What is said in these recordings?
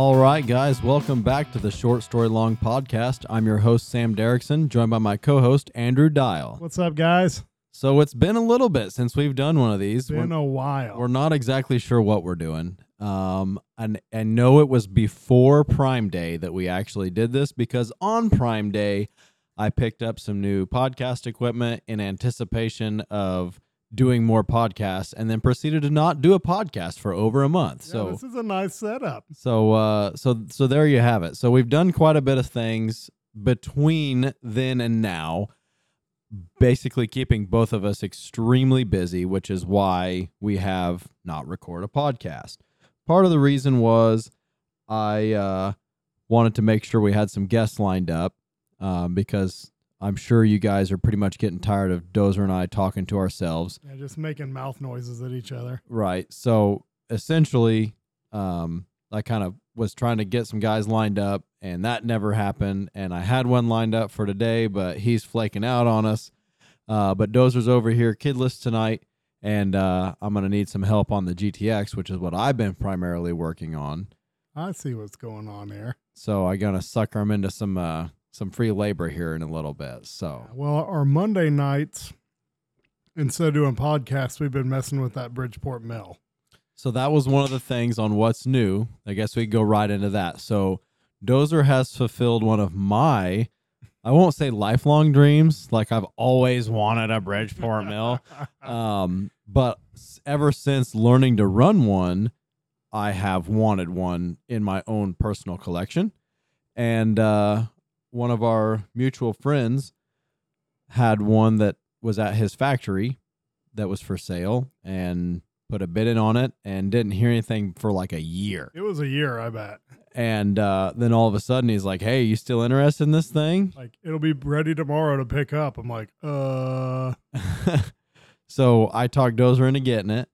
All right, guys, welcome back to the Short Story Long podcast. I'm your host, Sam Derrickson, joined by my co host, Andrew Dial. What's up, guys? So it's been a little bit since we've done one of these. Been we're, a while. we're not exactly sure what we're doing. Um, and I know it was before Prime Day that we actually did this because on Prime Day, I picked up some new podcast equipment in anticipation of doing more podcasts and then proceeded to not do a podcast for over a month. Yeah, so this is a nice setup. so uh so so there you have it. So we've done quite a bit of things between then and now basically keeping both of us extremely busy, which is why we have not record a podcast. Part of the reason was I uh wanted to make sure we had some guests lined up um, because I'm sure you guys are pretty much getting tired of Dozer and I talking to ourselves. Yeah, just making mouth noises at each other. Right. So essentially, um, I kind of was trying to get some guys lined up, and that never happened. And I had one lined up for today, but he's flaking out on us. Uh, but Dozer's over here kidless tonight, and uh, I'm gonna need some help on the GTX, which is what I've been primarily working on. I see what's going on here. So I'm gonna sucker him into some uh, some free labor here in a little bit. So Well, our Monday nights, instead of doing podcasts, we've been messing with that Bridgeport mill. So that was one of the things on what's new. I guess we could go right into that. So Dozer has fulfilled one of my, I won't say lifelong dreams, like I've always wanted a Bridgeport mill. Um, but ever since learning to run one, I have wanted one in my own personal collection. And uh, one of our mutual friends had one that was at his factory that was for sale and put a bid in on it and didn't hear anything for like a year. It was a year, I bet. And uh, then all of a sudden he's like, Hey, you still interested in this thing? Like it'll be ready tomorrow to pick up. I'm like, uh, so I talked Dozer into getting it,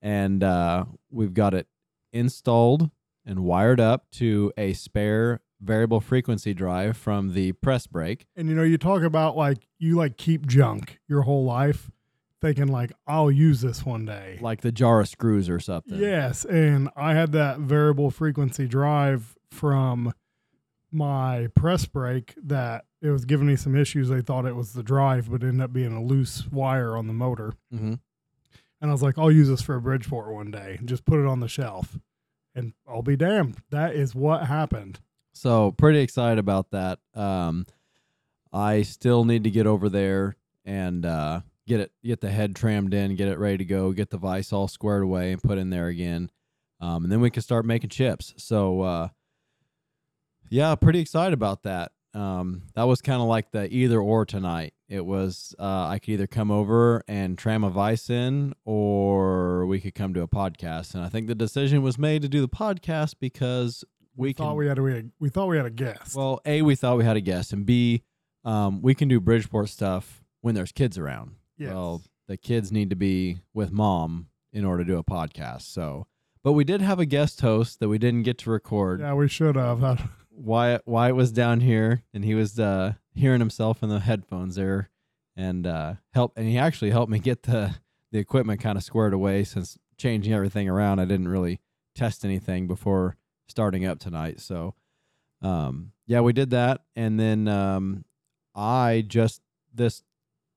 and uh, we've got it installed and wired up to a spare variable frequency drive from the press brake. and you know, you talk about like you like keep junk your whole life, thinking like I'll use this one day. like the jar of screws or something. Yes, and I had that variable frequency drive from my press brake that it was giving me some issues. They thought it was the drive, but it ended up being a loose wire on the motor. hmm And I was like, I'll use this for a Bridgeport one day and just put it on the shelf. And I'll be damned. That is what happened. So pretty excited about that. Um, I still need to get over there and uh, get it, get the head trammed in, get it ready to go, get the vise all squared away and put in there again, um, and then we can start making chips. So uh, yeah, pretty excited about that. Um, that was kind of like the either or tonight. It was uh, I could either come over and tram a vice in, or we could come to a podcast. And I think the decision was made to do the podcast because we, We can. thought we had a, we, had, we thought we had a guest. Well, A, we thought we had a guest, and B, um, we can do Bridgeport stuff when there's kids around. yes. Well, the kids need to be with mom in order to do a podcast. So, but we did have a guest host that we didn't get to record. yeah, we should have. Wyatt, Wyatt was down here, and he was uh, hearing himself in the headphones there, and uh, help. And he actually helped me get the the equipment kind of squared away since changing everything around. I didn't really test anything before starting up tonight. So, um, yeah, we did that, and then um, I just this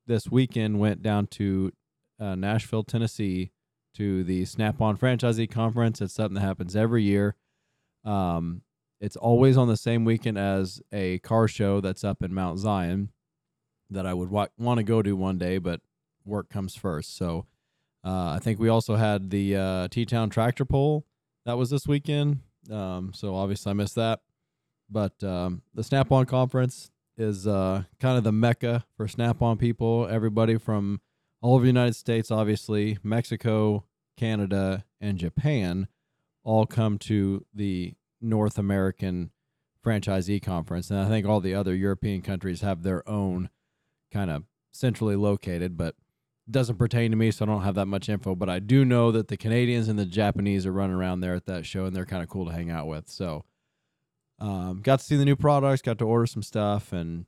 this weekend went down to uh, Nashville, Tennessee, to the Snap On Franchisee Conference. It's something that happens every year. Um, it's always on the same weekend as a car show that's up in Mount Zion that I would wa- want to go to one day, but work comes first. So uh, I think we also had the uh, T Town Tractor Pull that was this weekend. Um, so obviously I missed that. But um, the Snap On Conference is uh, kind of the mecca for Snap On people. Everybody from all over the United States, obviously, Mexico, Canada, and Japan all come to the North American franchisee conference. And I think all the other European countries have their own kind of centrally located, but doesn't pertain to me, so I don't have that much info. But I do know that the Canadians and the Japanese are running around there at that show, and they're kind of cool to hang out with. So, um, got to see the new products, got to order some stuff, and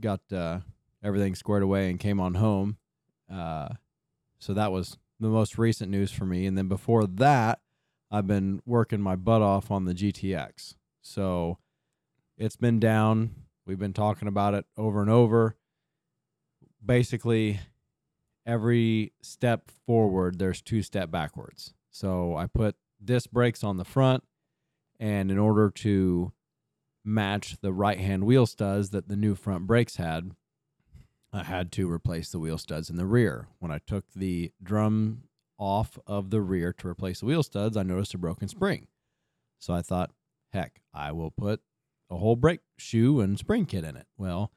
got uh, everything squared away and came on home. Uh, so that was the most recent news for me. And then before that, I've been working my butt off on the GTX. So it's been down. We've been talking about it over and over. Basically, every step forward, there's two step backwards. So I put disc brakes on the front, and in order to match the right hand wheel studs that the new front brakes had, I had to replace the wheel studs in the rear. When I took the drum off of the rear to replace the wheel studs, I noticed a broken spring. So I thought, heck, I will put a whole brake shoe and spring kit in it. Well,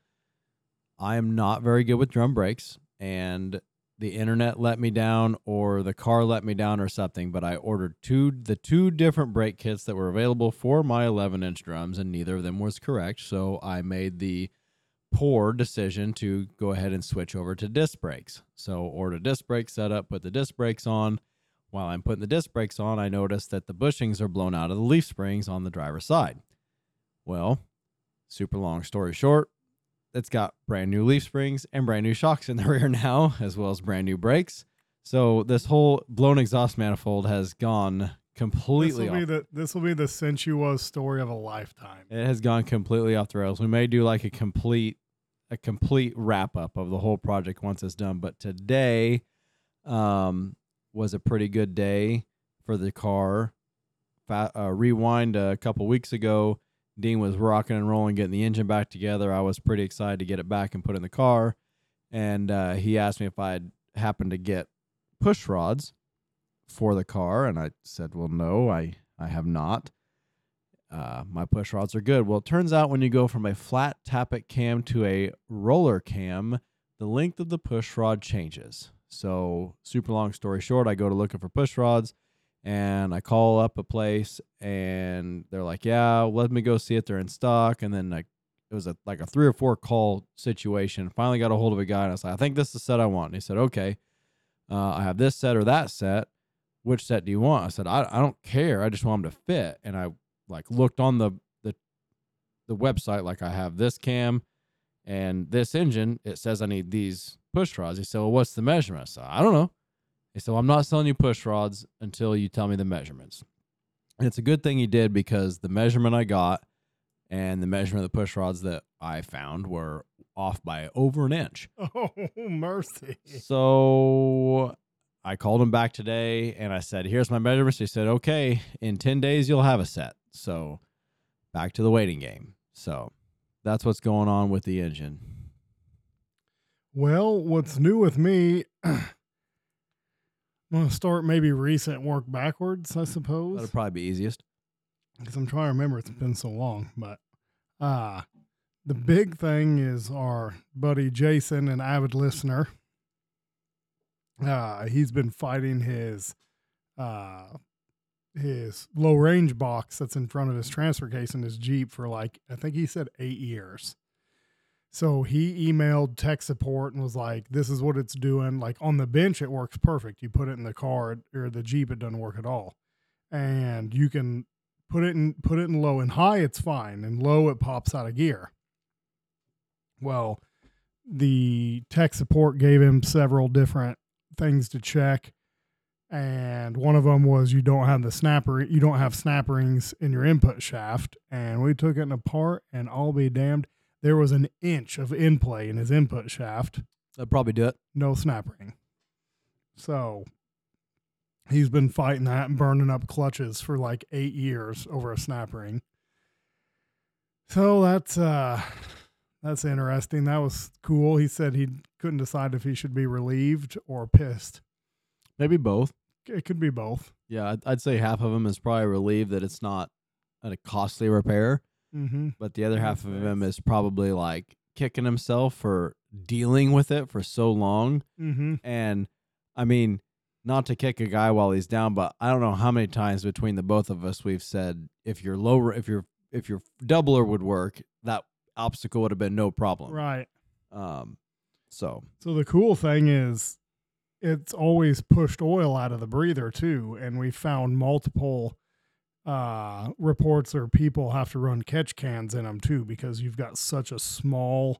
I am not very good with drum brakes, and the internet let me down, or the car let me down, or something. But I ordered two the two different brake kits that were available for my 11 inch drums, and neither of them was correct. So I made the poor decision to go ahead and switch over to disc brakes. So order disc brake setup, put the disc brakes on. While I'm putting the disc brakes on, I noticed that the bushings are blown out of the leaf springs on the driver's side. Well, super long story short, it's got brand new leaf springs and brand new shocks in the rear now, as well as brand new brakes. So this whole blown exhaust manifold has gone completely. This will be off. the this will be the sensuous story of a lifetime. It has gone completely off the rails. We may do like a complete a complete wrap up of the whole project once it's done, but today um was a pretty good day for the car. Fa- uh, rewind a couple weeks ago, Dean was rocking and rolling, getting the engine back together. I was pretty excited to get it back and put in the car. And uh, he asked me if I'd happened to get push rods for the car. And I said, well, no, I, I have not. Uh, my push rods are good. Well, it turns out when you go from a flat tappet cam to a roller cam, the length of the push rod changes. So, super long story short, I go to looking for push rods and I call up a place and they're like, "Yeah, let me go see if they're in stock." And then like it was a like a three or four call situation. Finally got a hold of a guy and I was like, "I think this is the set I want." And he said, "Okay, uh, I have this set or that set. Which set do you want?" I said, "I I don't care. I just want them to fit." And I like looked on the the the website like I have this cam and this engine. It says I need these push rods. He said, "Well, what's the measurement?" I said, "I don't know." He said, well, I'm not selling you push rods until you tell me the measurements. And it's a good thing he did because the measurement I got and the measurement of the push rods that I found were off by over an inch. Oh mercy! So I called him back today and I said, Here's my measurements. He said, Okay, in 10 days, you'll have a set. So back to the waiting game. So that's what's going on with the engine. Well, what's new with me? I'm gonna start maybe recent work backwards, I suppose. That'll probably be easiest. because I'm trying to remember. It's been so long, but uh the big thing is our buddy Jason, an avid listener. Uh, he's been fighting his uh his low range box that's in front of his transfer case in his Jeep for like I think he said eight years. So he emailed tech support and was like, "This is what it's doing. Like on the bench, it works perfect. You put it in the car or the Jeep, it doesn't work at all. And you can put it in put it in low and high it's fine and low it pops out of gear well the tech support gave him several different things to check and one of them was you don't have the snapper you don't have snap rings in your input shaft and we took it apart and i'll be damned there was an inch of in play in his input shaft That'll probably do it. no snap ring. So he's been fighting that and burning up clutches for like eight years over a snap ring. So that's uh that's interesting. That was cool. He said he couldn't decide if he should be relieved or pissed. Maybe both. It could be both. Yeah, I'd, I'd say half of him is probably relieved that it's not a costly repair, Mm-hmm. but the other half of him is probably like kicking himself for dealing with it for so long. Mm-hmm. And I mean, not to kick a guy while he's down, but I don't know how many times between the both of us we've said if your lower, if your if your doubler would work, that obstacle would have been no problem. Right. Um. So So the cool thing is it's always pushed oil out of the breather too. And we found multiple uh reports or people have to run catch cans in them too because you've got such a small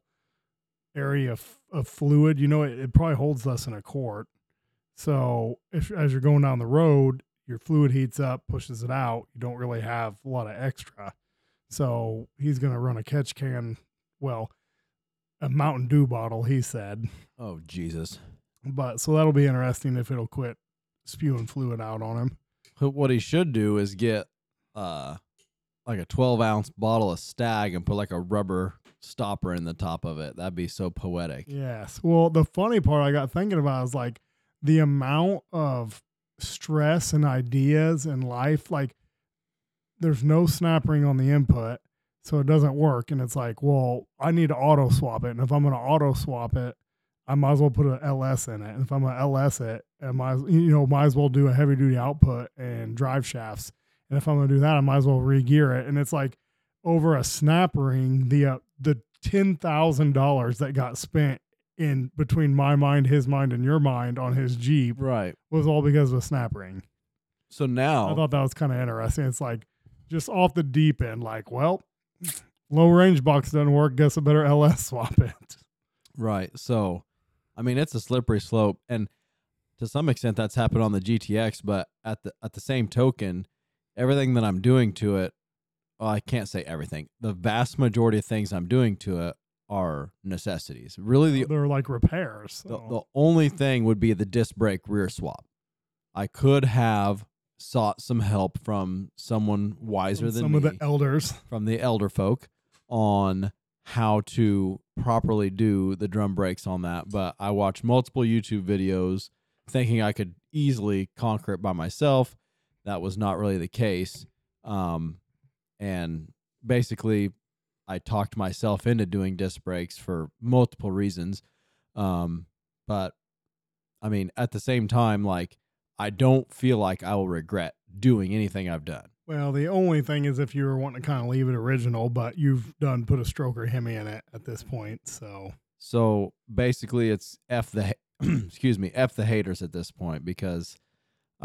area of, of fluid. You know, it, it probably holds less than a quart. So if as you're going down the road, your fluid heats up, pushes it out. You don't really have a lot of extra. So he's going to run a catch can, well, a Mountain Dew bottle, he said. Oh Jesus! But so that'll be interesting if it'll quit spewing fluid out on him. But What he should do is get uh like a 12 ounce bottle of Stag and put like a rubber stopper in the top of it. That'd be so poetic. Yes. Well, the funny part I got thinking about is like the amount of stress and ideas in life. Like, there's no snap ring on the input, so it doesn't work. And it's like, well, I need to auto swap it. And if I'm going to auto swap it, I might as well put an LS in it. And if I'm going to LS it, I might, you know, might as well do a heavy duty output and drive shafts. And if I'm going to do that, I might as well re-gear it. And it's like over a snap ring, the uh, the ten thousand dollars that got spent in between my mind, his mind, and your mind on his Jeep Right. was all because of a snap ring. So now I thought that was kind of interesting. It's like just off the deep end, like, well, low range box doesn't work. Guess I better LS swap it. Right. So, I mean, it's a slippery slope, and to some extent, that's happened on the GTX. But at the at the same token, everything that I'm doing to it, well, I can't say everything. The vast majority of things I'm doing to it are necessities. Really, the They're like repairs. the, so- the only thing would be the disc brake rear swap. I could have sought some help from someone wiser than some me of the elders. from the elder folk on how to properly do the drum brakes on that. But I watched multiple YouTube videos thinking I could easily conquer it by myself. That was not really the case. Um, and basically, I talked myself into doing disc brakes for multiple reasons. Um, but I mean, at the same time, like, I don't feel like I will regret doing anything I've done. Well, the only thing is if you were wanting to kind of leave it original, but you've done put a stroker Hemi in it at this point. So So basically, it's f the excuse me f the haters at this point because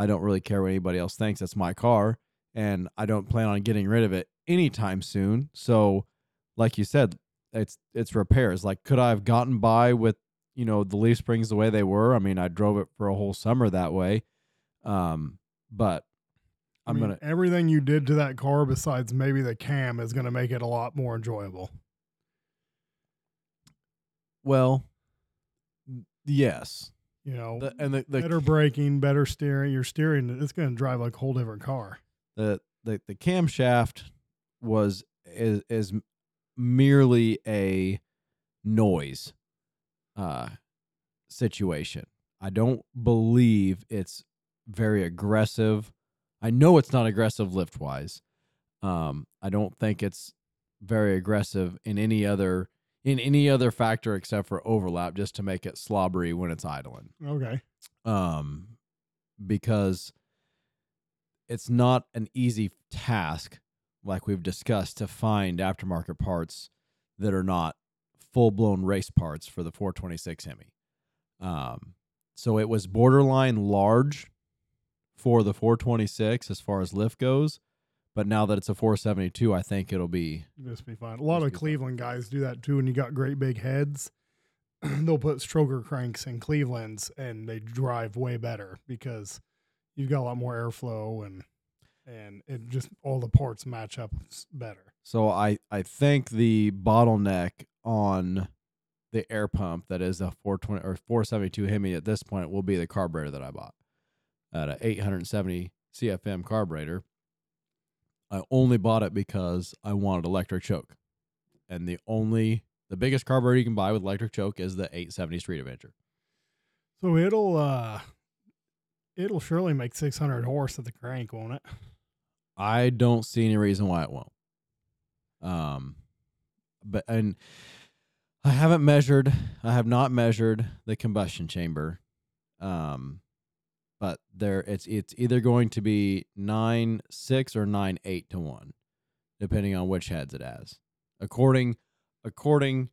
I don't really care what anybody else thinks. That's my car, and I don't plan on getting rid of it anytime soon. So, like you said, it's it's repairs. Like, could I have gotten by with you know the leaf springs the way they were? I mean, I drove it for a whole summer that way, um, but I I'm mean, gonna everything you did to that car besides maybe the cam is going to make it a lot more enjoyable. well, yes, You know, the, and the the better braking, better steering. Your steering, it's going to drive like a whole different car. the the the camshaft was is is merely a noise uh situation. I don't believe it's very aggressive. I know it's not aggressive lift wise. Um I don't think it's very aggressive in any other in any other factor except for overlap just to make it slobbery when it's idling Okay. um, because it's not an easy task, like we've discussed, to find aftermarket parts that are not full blown race parts for the 426 Hemi. Um, so it was borderline large for the 426 as far as lift goes, but now that it's a 472, I think it'll be Just be fine. A lot of fine. Cleveland guys do that too. And you got great big heads. They'll put stroker cranks in Cleveland's and they drive way better because you've got a lot more airflow and and it just all the parts match up better. So I I think the bottleneck on the air pump that is a 420 or 472 Hemi at this point will be the carburetor that I bought at a 870 CFM carburetor. I only bought it because I wanted electric choke, and the only the biggest carburetor you can buy with electric choke is the 870 Street Avenger. So it'll uh it'll surely make 600 horse at the crank, won't it? I don't see any reason why it won't. Um, but and I haven't measured. I have not measured the combustion chamber. Um, but there it's it's either going to be nine six or nine eight to one, depending on which heads it has. According according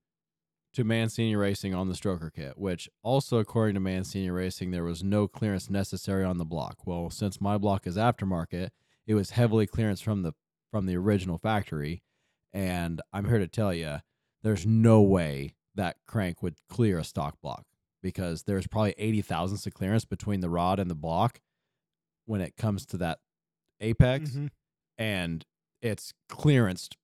to Mancini Racing on the stroker kit, which also according to Mancini Racing, there was no clearance necessary on the block. Well, since my block is aftermarket, it was heavily clearance from the from the original factory, and I'm here to tell you, there's no way that crank would clear a stock block because there's probably eighty thousandths of clearance between the rod and the block. when it comes to that apex Mhm. and it's clearanced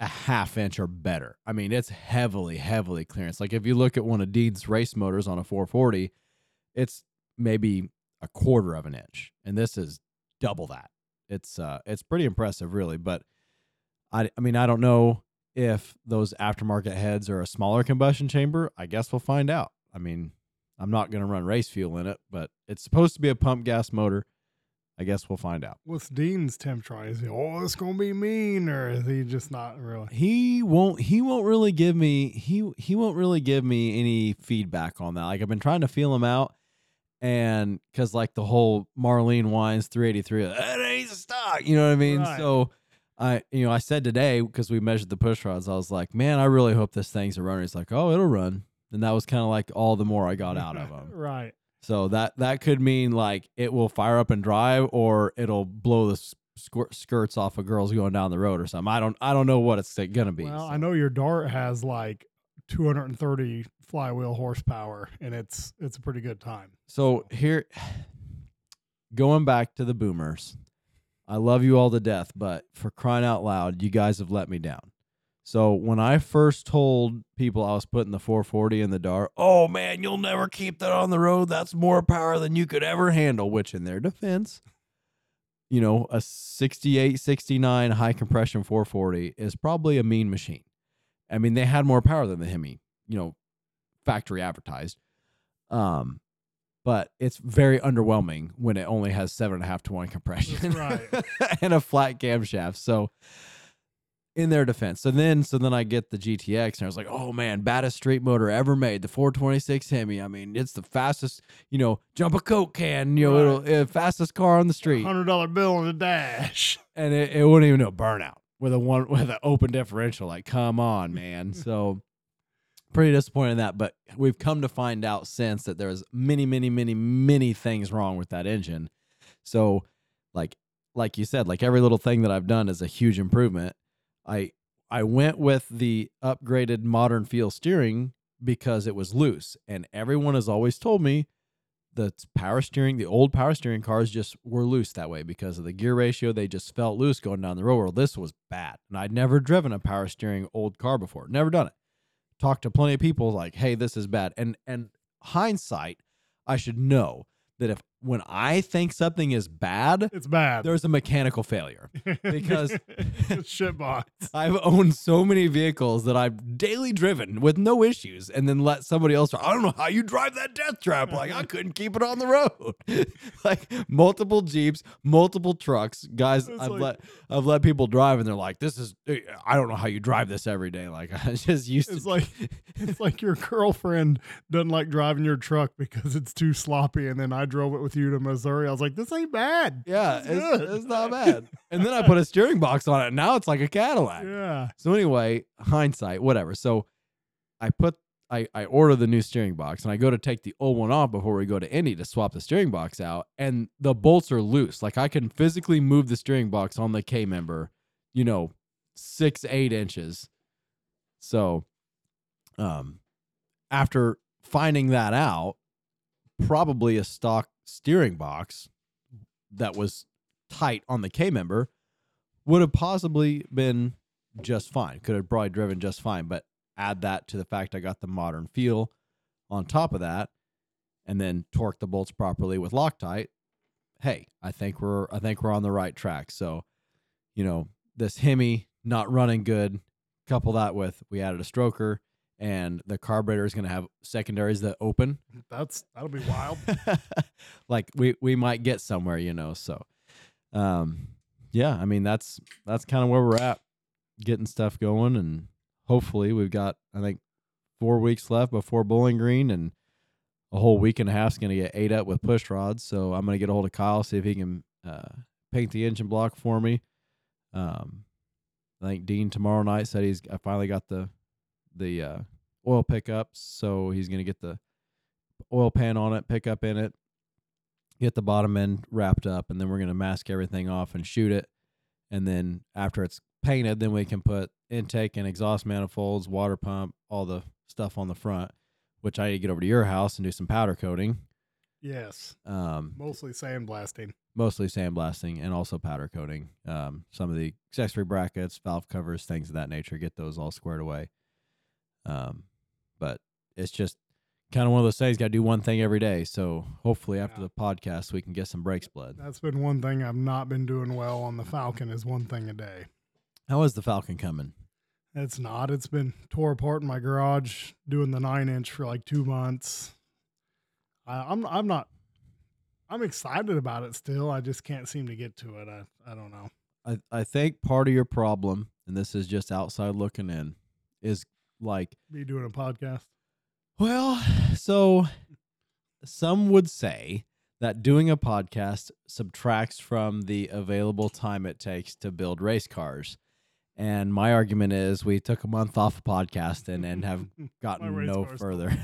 a half inch or better. I mean, it's heavily, heavily clearance. Like if you look at one of Deed's race motors on a 440, it's maybe a quarter of an inch, and this is double that. It's uh, it's pretty impressive, really. But I, I mean, I don't know if those aftermarket heads are a smaller combustion chamber. I guess we'll find out. I mean, I'm not going to run race fuel in it, but it's supposed to be a pump gas motor. I guess we'll find out. What's Dean's temp try? Is he, oh, it's gonna be mean, or is he just not really? He won't. He won't really give me. He he won't really give me any feedback on that. Like I've been trying to feel him out, and because like the whole Marlene Wines 383, that ain't a stock. You know what I mean? Right. So I you know I said today because we measured the push rods, I was like, man, I really hope this thing's a runner. He's like, oh, it'll run, and that was kind of like all the more I got out of them. right. So that that could mean like it will fire up and drive, or it'll blow the skirts off of girls going down the road or something. I don't I don't know what it's gonna be. Well, so. I know your Dart has like 230 flywheel horsepower, and it's it's a pretty good time. So here, going back to the boomers, I love you all to death, but for crying out loud, you guys have let me down. So when I first told people I was putting the 440 in the Dart, oh man, you'll never keep that on the road. That's more power than you could ever handle. Which, in their defense, you know, a 68, 69 high compression 440 is probably a mean machine. I mean, they had more power than the Hemi, you know, factory advertised. Um, but it's very underwhelming when it only has seven and a half to one compression, That's and a flat camshaft. So, in their defense, so then so then I get the GTX, and I was like, oh man, baddest street motor ever made, the 426 Hemi. I mean, it's the fastest, you know, jump a coke can, you know, Right. it'll, uh, fastest car on the street Hundred dollar bill on the dash. and it, it wouldn't even know burnout with a one with an open differential. Like, come on, man. so pretty disappointed in that. But we've come to find out since that there's many, many, many, many things wrong with that engine. So, like, like you said, like every little thing that I've done is a huge improvement. I I went with the upgraded modern feel steering because it was loose, and everyone has always told me the power steering, the old power steering cars just were loose that way because of the gear ratio. They just felt loose going down the road. Well, this was bad. And I'd never driven a power steering old car before. Never done it. Talked to plenty of people like, hey, this is bad. And and hindsight, I should know that if when I think something is bad, It's bad. there's a mechanical failure. because- it's shit box. I've owned so many vehicles that I've daily driven with no issues, and then let somebody else. I don't know how you drive that death trap. Like I couldn't keep it on the road. like multiple jeeps, multiple trucks. Guys, It's I've like- let I've let people drive, and they're like, "This is I don't know how you drive this every day." Like I just used It's to. like it's like your girlfriend doesn't like driving your truck because it's too sloppy, and then I drove it with you to Missouri. I was like, "This ain't bad." yeah, it's, it's not bad. And then I put a steering box on it. Now it's like a Cadillac. Yeah, So anyway, hindsight, whatever. So I put I, I order the new steering box and I go to take the old one off before we go to Indy to swap the steering box out, and the bolts are loose. Like I can physically move the steering box on the K member, you know, six, eight inches. So um after finding that out, probably a stock steering box that was tight on the K member would have possibly been just fine. Could have probably driven just fine, but add that to the fact I got the modern feel on top of that, and then torque the bolts properly with Loctite. Hey, I think we're I think we're on the right track. So, you know, this Hemi not running good. Couple that with we added a stroker, and the carburetor is going to have secondaries that open that's that'll be wild. like we we might get somewhere, you know. So, um, yeah, I mean that's that's kind of where we're at, getting stuff going, and hopefully we've got I think four weeks left before Bowling Green, and a whole week and a half is gonna get ate up with push rods. So I'm gonna get a hold of Kyle see if he can uh, paint the engine block for me. Um, I think Dean tomorrow night said he's I finally got the the uh, oil pickups, so he's gonna get the oil pan on it, pickup in it, get the bottom end wrapped up, and then we're gonna mask everything off and shoot it. And then after it's painted, then we can put intake and exhaust manifolds, water pump, all the stuff on the front. Which I need to get over to your house and do some powder coating. Yes. Um, Mostly sandblasting. mostly sandblasting and also powder coating. Um, some of the accessory brackets, valve covers, things of that nature. Get those all squared away. Um, but it's just kind of one of those things. Got to do one thing every day. So hopefully after Yeah. the podcast, we can get some brakes blood. That's been one thing I've not been doing well on the Falcon is one thing a day. How is the Falcon coming? It's not. It's been tore apart in my garage doing the nine inch for like two months. I, I'm I'm not. I'm excited about it still. I just can't seem to get to it. I I don't know. I, I think part of your problem, and this is just outside looking in, is like Be doing a podcast. Well, so some would say that doing a podcast subtracts from the available time it takes to build race cars. And my argument is we took a month off of podcasting and have gotten no further.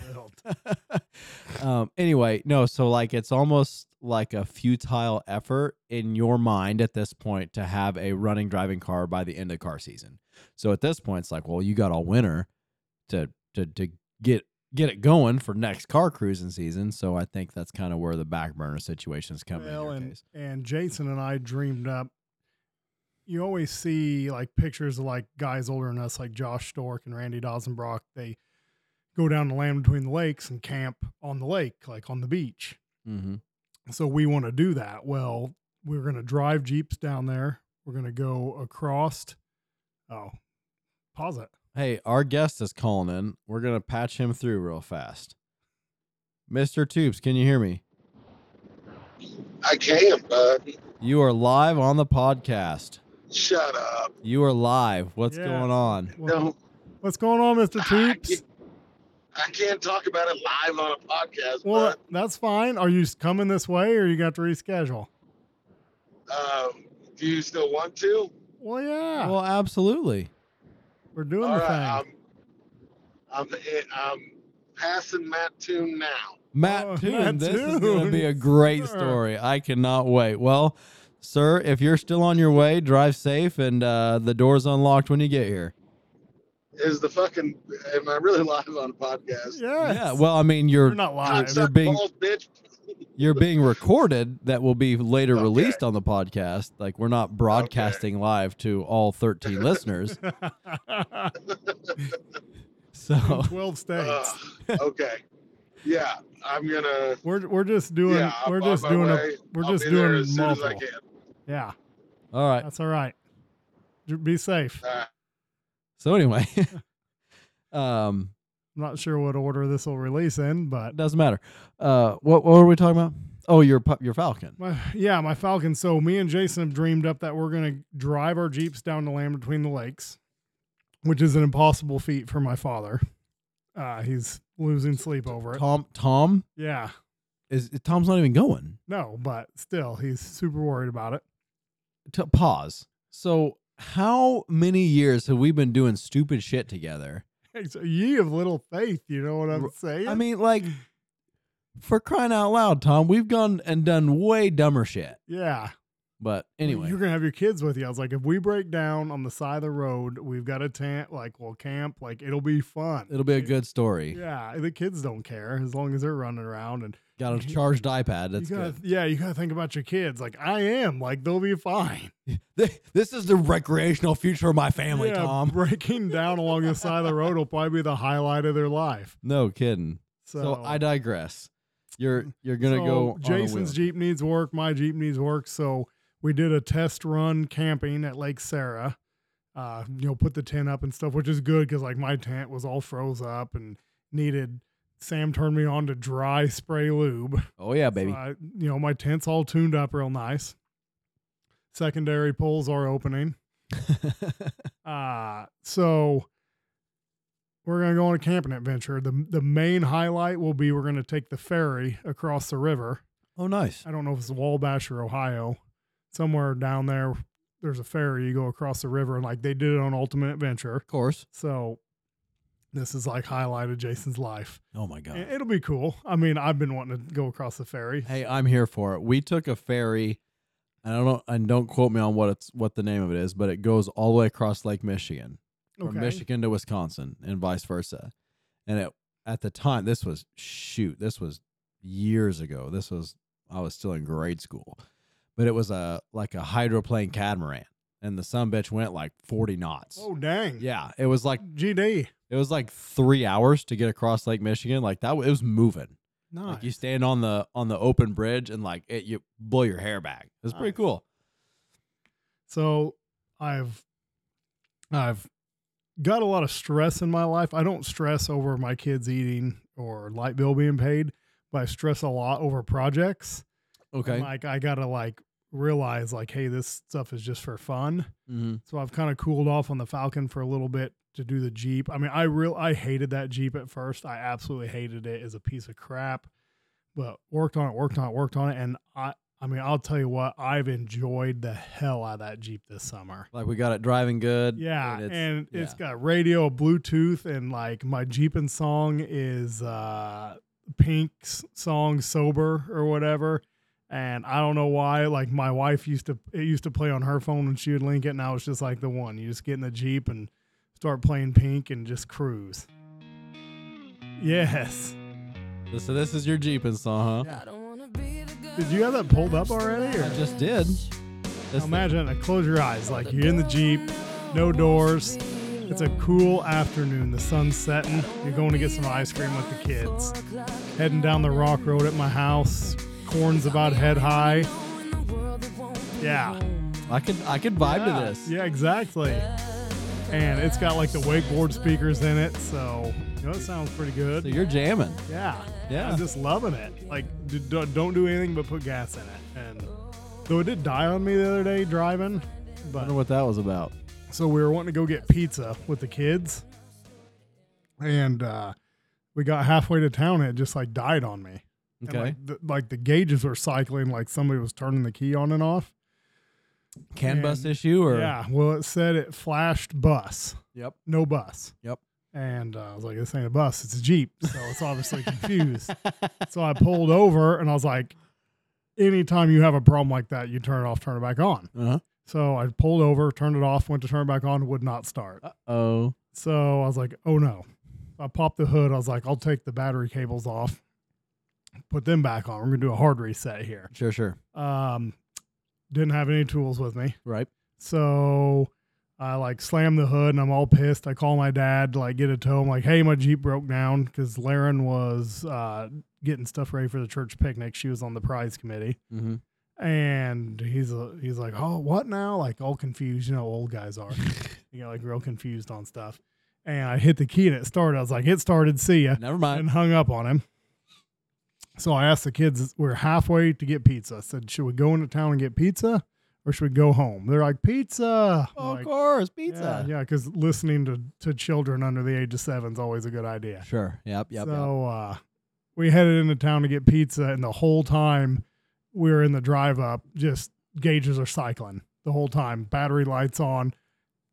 um, anyway, no, so like it's almost like a futile effort in your mind at this point to have a running driving car by the end of car season. So at this point, it's like, well, you got all winter to to to get get it going for next car cruising season. So I think that's kind of where the back burner situation is coming Well, in and, case. and Jason and I dreamed up. You always see like pictures of like guys older than us, like Josh Stork and Randy Dosenbrock. They go down the land between the lakes and camp on the lake, like on the beach. Mm-hmm. So we want to do that. Well, we're going to drive Jeeps down there. We're going to go across. Oh, pause it. Hey, our guest is calling in. We're gonna patch him through real fast. Mister Tubes, can you hear me? I can, bud. You are live on the podcast. Shut up. You are live. What's Yeah. going on? Well, No, What's going on, Mr. I Toops? can't, I can't talk about it live on a podcast, Well, that's fine. Are you coming this way or you got to reschedule? um, do you still want to? Well, yeah. Well, absolutely. We're doing All the right, thing. I'm, I'm, I'm passing Mattoon now. Matt Oh, Toon, Matt this is going to be a great sir. story. I cannot wait. Well, sir, if you're still on your way, drive safe and uh, the door's unlocked when you get here. Is the fucking? Am I really live on a podcast? Yes. Yeah. Well, I mean, you're We're not live. you're suck being- bitch. You're being recorded. That will be later Okay. released on the podcast. Like we're not broadcasting live to all 13 listeners. So In 12 states. Ugh, okay. Yeah, I'm gonna. we're we're just doing yeah, I'm we're on just my doing a way. we're I'll just be there doing as soon as I multiple. can. yeah. all right. That's all right. Be safe. All right. So anyway, um, I'm not sure what order this will release in, but it doesn't matter. Uh, what what were we talking about? Oh, your your Falcon. my, yeah, my Falcon. So me and Jason have dreamed up that we're gonna drive our Jeeps down the land between the lakes, which is an impossible feat for my father. Uh, he's losing sleep over it. Tom Tom Yeah, is Tom's not even going. no, but still, he's super worried about it. To pause. So how many years have we been doing stupid shit together? So ye of little faith, you know what I'm saying? I mean, like, for crying out loud, Tom, we've gone and done way dumber shit. yeah. But anyway, you're gonna have your kids with you. I was like, if we break down on the side of the road, we've got a tent. Like, we'll camp. Like, it'll be fun. it'll be a good story. Yeah, the kids don't care as long as they're running around and Got a charged iPad. That's you gotta, good. Yeah, you gotta think about your kids. Like I am. Like they'll be fine. This is the recreational future of my family, yeah, Tom. breaking down along the side of the road will probably be the highlight of their life. No kidding. So, So, I digress. You're you're gonna so go. Jason's. Jeep needs work. My Jeep needs work. So we did a test run camping at Lake Sara. Uh, you know, put the tent up and stuff, which is good because like my tent was all froze up and needed. Sam turned me on to dry spray lube. Oh yeah, So baby. I- you know, my tent's all tuned up real nice. Secondary poles are opening. Uh, so we're gonna go on a camping adventure. The the main highlight will be we're gonna take the ferry across the river. oh nice. I don't know if it's Wabash or Ohio. Somewhere down there there's a ferry you go across the river and like they did it on Ultimate Adventure. Of course. So this is like highlight of Jason's life. Oh my god. It'll be cool. I mean, I've been wanting to go across the ferry. Hey, I'm here for it. We took a ferry. I don't and don't quote me on what it's what the name of it is, but it goes all the way across Lake Michigan, from Okay. Michigan to Wisconsin, and vice versa. And it at the time, this was shoot, this was years ago. This was I was still in grade school, but it was a like a hydroplane catamaran, and the sun bitch went like forty knots. Oh dang. Yeah, it was like GD. It was like three hours to get across Lake Michigan. Like that, it was moving. Nice. Like you stand on the on the open bridge and like it, you blow your hair back. It was pretty cool. So I've I've got a lot of stress in my life. I don't stress over my kids eating or light bill being paid, but I stress a lot over projects. Okay. And, like I gotta like realize like, hey, this stuff is just for fun. mm-hmm. So I've kind of cooled off on the Falcon for a little bit to do the Jeep. I mean, I real I hated that Jeep at first. I absolutely hated it as a piece of crap. But worked on it, worked on it, worked on it, and I I mean, I'll tell you what, I've enjoyed the hell out of that Jeep this summer. Like we got it driving good. Yeah, and and it's, it's, yeah. got radio, Bluetooth, and like my Jeepin' song is uh Pink's song "Sober" or whatever. And I don't know why. Like my wife used to, it used to play on her phone when she would link it. Now it's just like the one. You just get in the Jeep and start playing Pink and just cruise. Yes. So this is your Jeepin' song, huh? Did you have that pulled up already? Or I just did. This imagine it. Close your eyes. Like you're in the Jeep, no doors. It's a cool afternoon. The sun's setting. You're going to get some ice cream with the kids. Heading down the rock road at my house. Corn's about head high. Yeah. I could I could vibe yeah. to this. Yeah, exactly. And it's got like the wakeboard speakers in it, so you know it sounds pretty good. So you're jamming. Yeah. Yeah. I'm just loving it. Like, d- d- don't do anything but put gas in it. And though it did die on me the other day driving, I but wonder what that was about. so we were wanting to go get pizza with the kids, and uh, we got halfway to town. And it just like died on me. And, Okay. like, the, like the gauges were cycling, like somebody was turning the key on and off. Can bus issue or Yeah. Well, it said it flashed bus, Yep. no bus. Yep. And uh, I was like, this ain't a bus, it's a Jeep. So it's obviously confused. So I pulled over and I was like, anytime you have a problem like that, you turn it off, turn it back on. Uh-huh. So I pulled over, turned it off, went to turn it back on, would not start. Oh. So I was like, oh no. I popped the hood. I was like, I'll take the battery cables off, put them back on. We're going to do a hard reset here. Sure, sure. Um, didn't have any tools with me. Right. So I like slam the hood and I'm all pissed. I call my dad to like get a tow. I'm like, hey, my Jeep broke down because Laren was uh, getting stuff ready for the church picnic. She was on the prize committee. Mm-hmm. And he's uh, he's like, oh, what now? Like all confused. You know, old guys are. you know, like real confused on stuff. And I hit the key and it started. I was like, it started. See ya. Never mind. And hung up on him. So I asked the kids, we're halfway to get pizza. I said, should we go into town and get pizza or should we go home? They're like, pizza. I'm Oh, like, of course, pizza. Yeah, because listening to, to children under the age of seven is always a good idea. Sure. Yep. Yep. yep. so uh, we headed into town to get pizza, and the whole time we were in the drive up, just gauges are cycling the whole time. Battery lights on.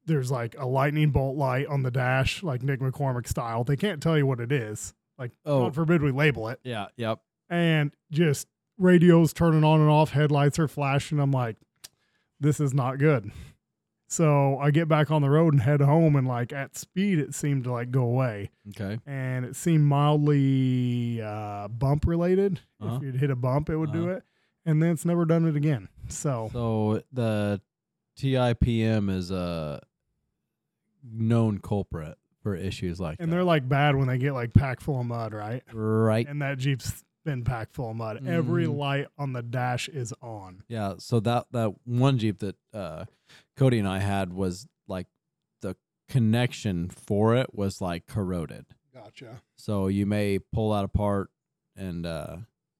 There's like a lightning bolt light on the dash, like Nick McCormick style. They can't tell you what it is. Like, Oh. God forbid we label it. Yeah. Yep. And just radios turning on and off, headlights are flashing. I'm like, this is not good. So I get back on the road and head home, and like at speed, it seemed to like go away Okay. and it seemed mildly uh, bump related. Uh-huh. If you'd hit a bump, it would do Uh-huh. it, and then it's never done it again. So So the TIPM is a known culprit for issues like and that. And they're like bad when they get like packed full of mud, right? right. And that Jeep's been packed full of mud. Every Mhm. light on the dash is on. Yeah. So that that one Jeep that uh, Cody and I had was like the connection for it was like corroded. Gotcha. So you may pull that apart and uh,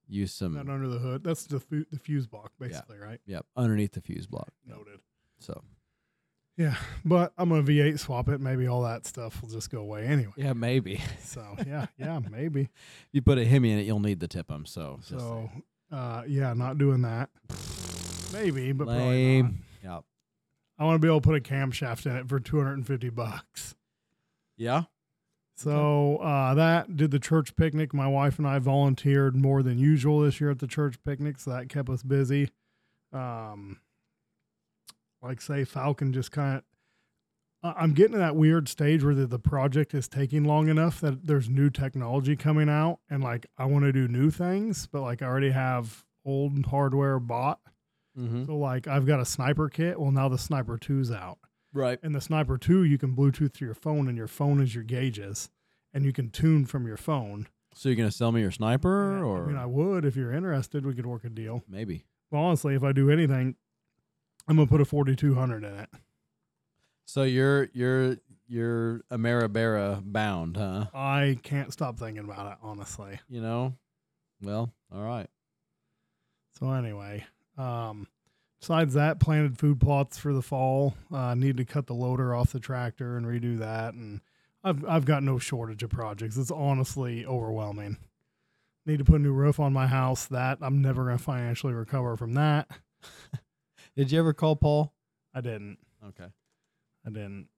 use some Not under the hood. That's the fu- the fuse block, basically, right? yep underneath the fuse block. Noted. So Yeah, but I'm gonna V8 swap it. Maybe all that stuff will just go away anyway. yeah, maybe So yeah, yeah, maybe. you put a Hemi in it, you'll need the tip 'em. So So uh, yeah, not doing that. Maybe, but probably not. lame. Yeah. I want to be able to put a camshaft in it for 250 bucks. Yeah. So uh, that did the church picnic. My wife and I volunteered more than usual this year at the church picnic, so that kept us busy. Um, like say Falcon just kind of. I'm getting to that weird stage where the, the project is taking long enough that there's new technology coming out and like I want to do new things, but like I already have old hardware bought. Mm-hmm. So like I've got a sniper kit. Well, now the sniper 2's out. Right. And the sniper 2 you can Bluetooth to your phone and your phone is your gauges and you can tune from your phone. So you're gonna sell me your sniper, Yeah, or I mean, I would if you're interested. We could work a deal. maybe? Well, honestly, if I do anything, I'm gonna put a 4200 in it. So you're you're you're Ameribera bound, huh? I can't stop thinking about it, honestly. You know. Well, all right. So anyway, um, besides that, planted food plots for the fall. Uh, need to cut the loader off the tractor and redo that, and I've I've got no shortage of projects. It's honestly overwhelming. Need to put a new roof on my house. That I'm never gonna financially recover from that. Did you ever call Paul? I didn't. Okay. I didn't.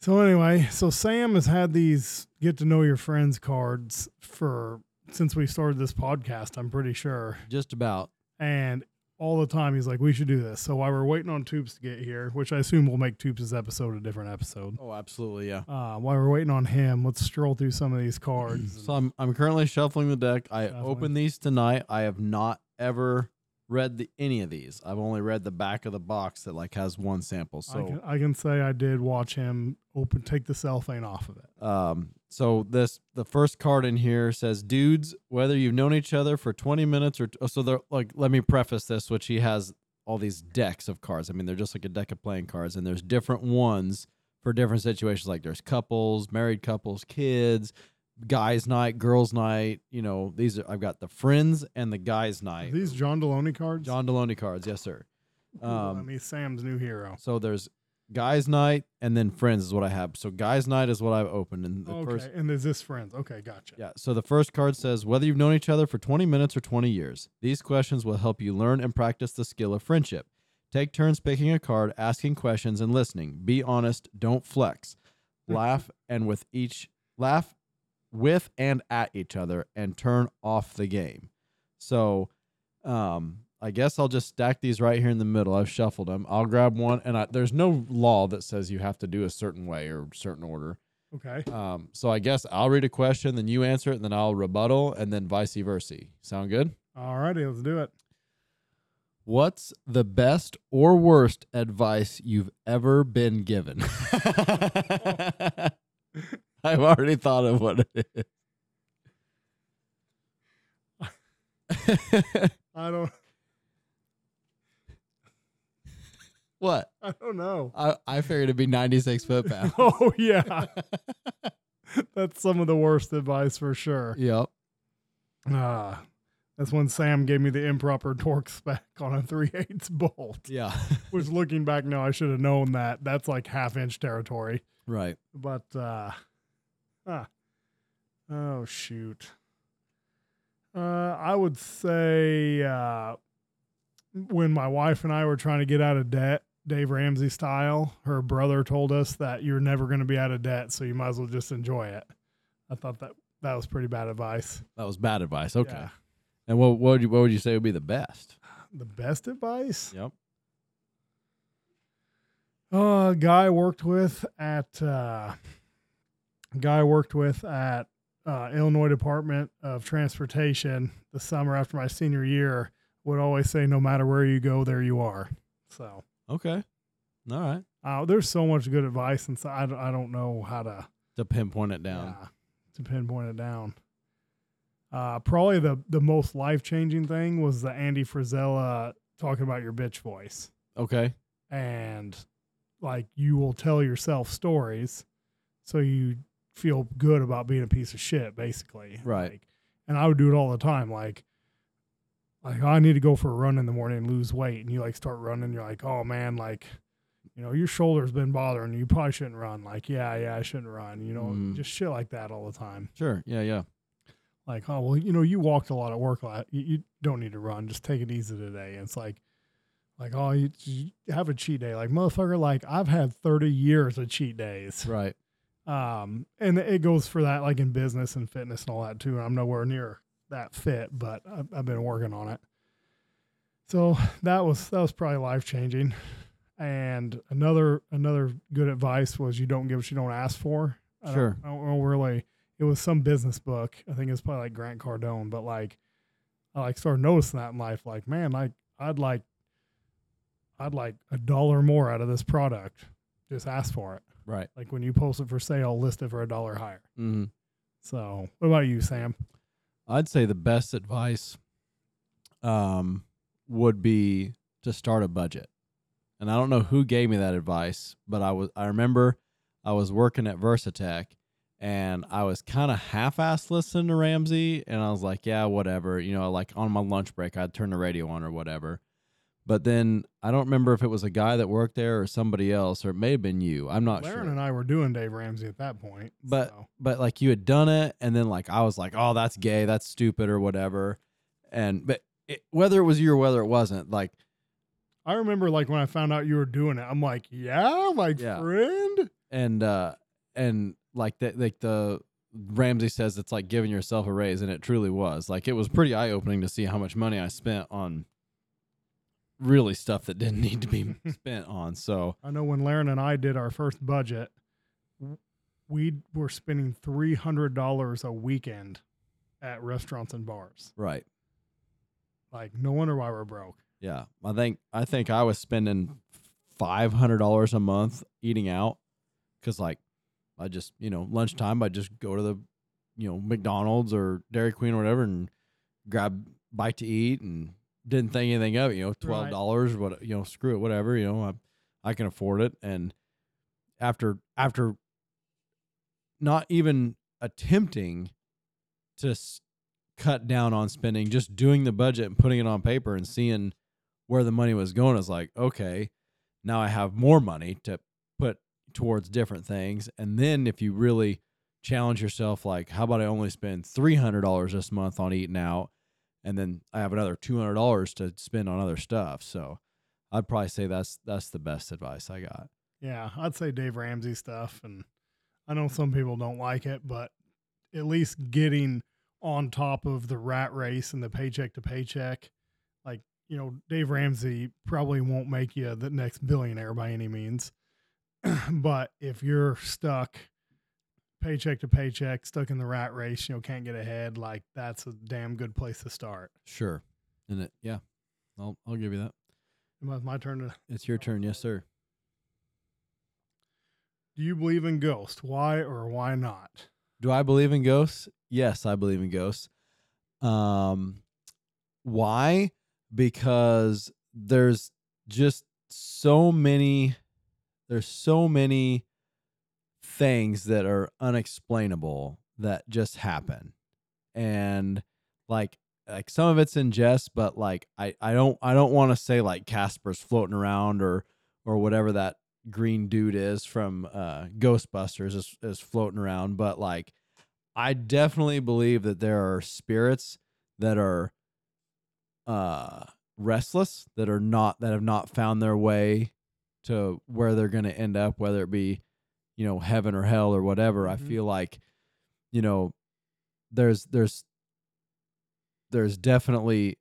So anyway, so Sam has had these get to know your friends cards for since we started this podcast, I'm pretty sure. Just about. And all the time he's like, We should do this. So while we're waiting on Tubes to get here, which I assume will make Tubes' episode a different episode. Oh, absolutely, yeah. Uh, while we're waiting on him, let's stroll through some of these cards. So I'm I'm currently shuffling the deck. I Shuffling. opened these tonight. I have not ever read the any of these. I've only read the back of the box that like has one sample. I, So can, I can say I did watch him open take the cellophane off of it. um so this the first card in here says dudes whether you've known each other for 20 minutes or oh, so they're like let me preface this which he has all these decks of cards. I mean they're just like a deck of playing cards and there's different ones for different situations like there's couples, married couples, kids, guys night, girls night, you know, these are I've got the friends and the guys Are night. these John Delony cards? John Delony cards, yes sir. Ooh, I Um, mean, Sam's new hero. so there's guys night and then friends is what I have. So guys night is what I've opened and the Okay, first and is this friends? Okay, gotcha. Yeah, so the first card says whether you've known each other for 20 minutes or 20 years. These questions will help you learn and practice the skill of friendship. Take turns picking a card, asking questions and listening. Be honest, don't flex. Laugh and with each laugh with and at each other and turn off the game. So, um I guess I'll just stack these right here in the middle. I've shuffled them. I'll grab one and I, there's no law that says you have to do a certain way or certain order. Okay. Um, so I guess I'll read a question, then you answer it, and then I'll rebuttal, and then vice versa. Sound good? All righty, let's do it. What's the best or worst advice you've ever been given? I've already thought of what it is. I don't. what? I don't know. I, I figured it'd be 96 foot pounds. Oh yeah, that's some of the worst advice for sure. yep. Ah, that's when Sam gave me the improper torque spec on a three eighths bolt. Yeah. Which, looking back now, I should have known that. That's like half inch territory. right. But uh, ah, oh shoot. Uh, I would say uh, when my wife and I were trying to get out of debt, Dave Ramsey style, her brother told us that you're never going to be out of debt, so you might as well just enjoy it. I thought that that was pretty bad advice. That was bad advice. Okay. Yeah. And what, what, would you, what would you say would be the best? The best advice? Yep. Uh, a guy I worked with at uh, guy I worked with at uh, Illinois Department of Transportation the summer after my senior year would always say, "No matter where you go, there you are." So Okay. All right. uh, there's so much good advice, and so I don't, I don't know how to To pinpoint it down. yeah, to pinpoint it down. Uh, probably the the most life changing thing was the Andy Frisella talking about your bitch voice. Okay. and like you will tell yourself stories so you feel good about being a piece of shit basically Right. Like, and i would do it all the time like like "Oh, i need to go for a run in the morning and lose weight and you like start running you're like oh man like you know your shoulder's been bothering you you probably shouldn't run like yeah yeah i shouldn't run you know Mm. just shit like that all the time Sure. Yeah. Yeah. like oh well you know you walked a lot at work a lot you, you don't need to run just take it easy today and it's like like oh you, you have a cheat day like motherfucker like i've had 30 years of cheat days Right. Um and it goes for that like in business and fitness and all that too i'm nowhere near that fit but i've, I've been working on it so that was that was probably life changing And another another good advice was you don't give what you don't ask for. I don't- Sure. I don't know really. It was some business book. I think it's probably like Grant Cardone, but like I like started noticing that in life. Like, man, like I'd like I'd like a dollar more out of this product. Just ask for it. Right. Like when you post it for sale, list it for a dollar higher. Mm-hmm. So what about you, Sam? I'd say the best advice um, would be to start a budget. And I don't know who gave me that advice, but I was I remember I was working at Versatech and I was kind of half-ass listening to Ramsey and I was like, yeah, whatever. You know, like on my lunch break, I'd turn the radio on or whatever. But then I don't remember if it was a guy that worked there or somebody else, or it may have been you. I'm not Laren sure. and I were doing Dave Ramsey at that point. But so. but like you had done it, and then like I was like, oh, that's gay, that's stupid, or whatever. And but it, whether it was you or whether it wasn't, like I remember like when I found out you were doing it, I'm like, yeah, my Yeah. friend. and uh and like that like the Ramsey says it's like giving yourself a raise, and it truly was. Like it was pretty eye opening to see how much money I spent on really stuff that didn't need to be spent on. So I know when Laren and I did our first budget, we were spending three hundred dollars a weekend at restaurants and bars. right. Like, no wonder why we're broke. Yeah, I think I think I was spending five hundred dollars a month eating out because like I just you know lunchtime I just go to the you know McDonald's or Dairy Queen or whatever and grab bite to eat and didn't think anything of it. You know, twelve dollars, what you know, screw it, whatever. You know, I I can afford it. And after after not even attempting to s- cut down on spending, just doing the budget and putting it on paper and seeing where the money was going is like, okay, now I have more money to put towards different things. And then if you really challenge yourself, like, how about I only spend $300 this month on eating out? And then I have another $200 to spend on other stuff. So I'd probably say that's, that's the best advice I got. Yeah, I'd say Dave Ramsey stuff, and I know some people don't like it, but at least getting on top of the rat race and the paycheck to paycheck, like you know, Dave Ramsey probably won't make you the next billionaire by any means, but if you're stuck paycheck to paycheck, stuck in the rat race, you know, can't get ahead, like that's a damn good place to start. Sure. And it, yeah, I'll, I'll give you that. It's my turn to. It's your turn. Yes, sir. Do you believe in ghosts? Why or why not? Do I believe in ghosts? Yes, I believe in ghosts. Um, why? Because there's just so many. There's so many things that are unexplainable that just happen, and like like some of it's in jest, but like I I don't I don't want to say like Casper's floating around or or whatever that green dude is from uh Ghostbusters is is floating around, but like I definitely believe that there are spirits that are uh restless that are not that have not found their way to where they're going to end up whether it be you know heaven or hell or whatever i Mhm. feel like you know there's there's there's definitely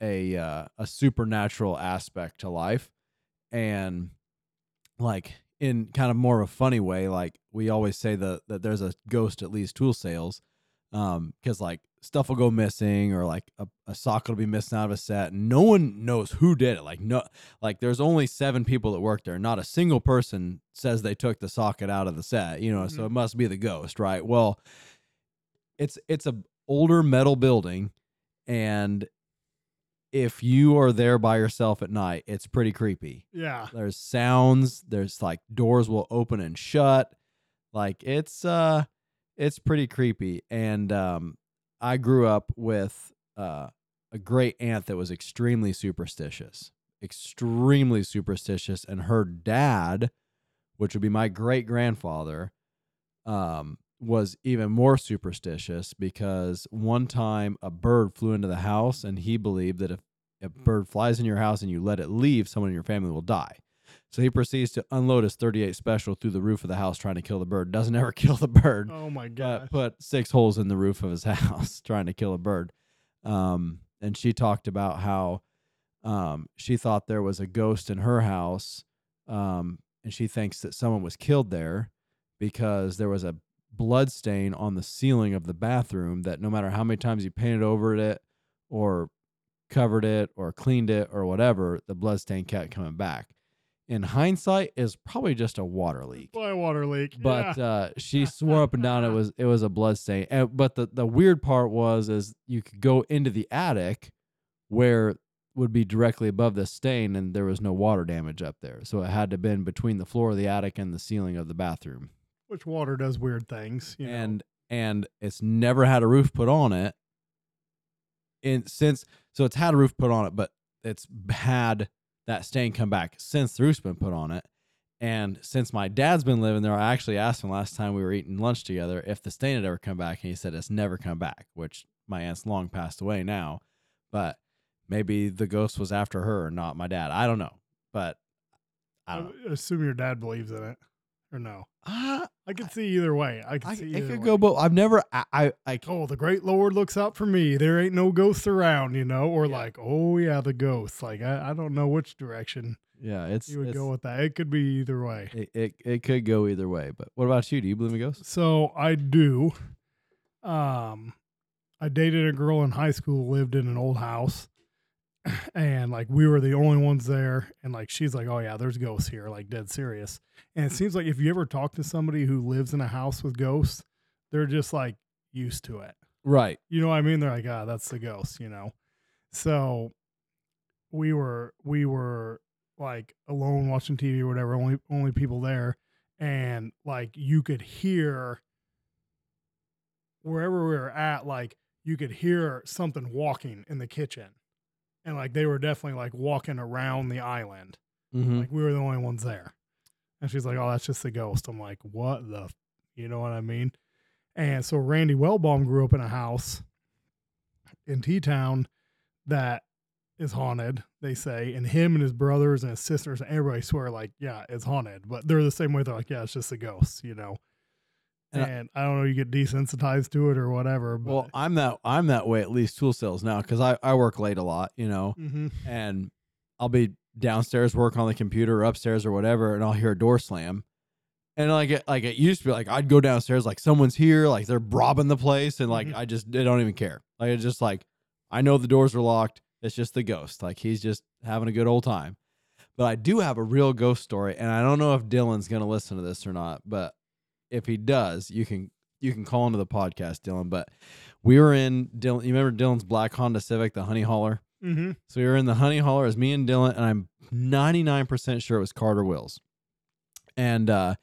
a uh, a supernatural aspect to life and like in kind of more of a funny way like we always say that that there's a ghost at least tool sales um because like stuff will go missing or like a, a socket will be missing out of a set. No one knows who did it. Like no like there's only seven people that work there. Not a single person says they took the socket out of the set you know so Mhm. it must be the ghost right? Well it's it's a older metal building and if you are there by yourself at night it's pretty creepy. Yeah. there's sounds there's like doors will open and shut. Like it's uh it's pretty creepy. And um i grew up with uh a great aunt that was extremely superstitious extremely superstitious and her dad which would be my great grandfather um was even more superstitious because one time a bird flew into the house and he believed that if a bird flies in your house and you let it leave, someone in your family will die. So he proceeds to unload his 38 special through the roof of the house trying to kill the bird. Doesn't ever kill the bird, Oh my god. put six holes in the roof of his house trying to kill a bird. Um, and she talked about how um, she thought there was a ghost in her house um, and she thinks that someone was killed there because there was a blood stain on the ceiling of the bathroom that no matter how many times you painted over it or covered it or cleaned it or whatever, the blood stain kept coming back. In hindsight, is probably just a water leak Fly water leak. but yeah. uh, she swore up and down it was it was a blood stain. And, but the the weird part was is you could go into the attic where would be directly above the stain, and there was no water damage up there, so it had to been between the floor of the attic and the ceiling of the bathroom. which water does weird things. You know? And and it's never had a roof put on it. And since so it's had a roof put on it, but it's had that stain come back since the roof's been put on it. And since my dad's been living there, I actually asked him last time we were eating lunch together if the stain had ever come back, and he said it's never come back. Which my aunt's long passed away now, but maybe the ghost was after her, not my dad. I don't know, but I don't. know. Assume your dad believes in it, or no? Ah, I could see either way. I could I, see it could way. go, both. I've never. I, I, I Oh, the great Lord looks out for me. There ain't no ghosts around, you know, or Yeah. like, oh yeah, the ghosts. Like I, I don't know which direction yeah, it's you would it's- go with that. It could be either way. It, it it could go either way, but what about you? Do you believe in ghosts? So I do. Um, I dated a girl in high school, lived in an old house, and like we were the only ones there. And like she's like, "Oh yeah, there's ghosts here," like dead serious. And it seems like if you ever talk to somebody who lives in a house with ghosts, they're just like used to it. Right. You know what I mean? They're like, "Ah, that's the ghost," you know. So we were we were like alone watching TV or whatever, only only people there, and like you could hear wherever we were at, like you could hear something walking in the kitchen, and like they were definitely like walking around the island, Mm-hmm. like we were the only ones there. And she's like, "Oh, that's just a ghost." I'm like, "What the?" F-? You know what I mean? And so Randy Wellbaum grew up in a house in T Town that is haunted, they say, and him and his brothers and his sisters and everybody swear like, yeah, it's haunted. But they're the same way. They're like, yeah, it's just a ghost, you know. And I- don't know, you get desensitized to it or whatever. But, Well, I'm that I'm that way at least tool sales now because I I work late a lot, you know, Mhm. and I'll be downstairs working on the computer or upstairs or whatever, and I'll hear a door slam. And like it, like it used to be, like I'd go downstairs, like someone's here, like they're robbing the place, and like Mhm. I just I don't even care. Like it's just like I know the doors are locked. It's just the ghost. Like he's just having a good old time. But I do have a real ghost story, and I don't know if Dylan's gonna listen to this or not. But if he does, you can you can call into the podcast, Dylan. But we were in Dylan. You remember Dylan's black Honda Civic, the Honey Hauler? Mhm. So we were in the Honey Hauler as me and Dylan, and I'm 99% sure it was Carter Wills. And uh,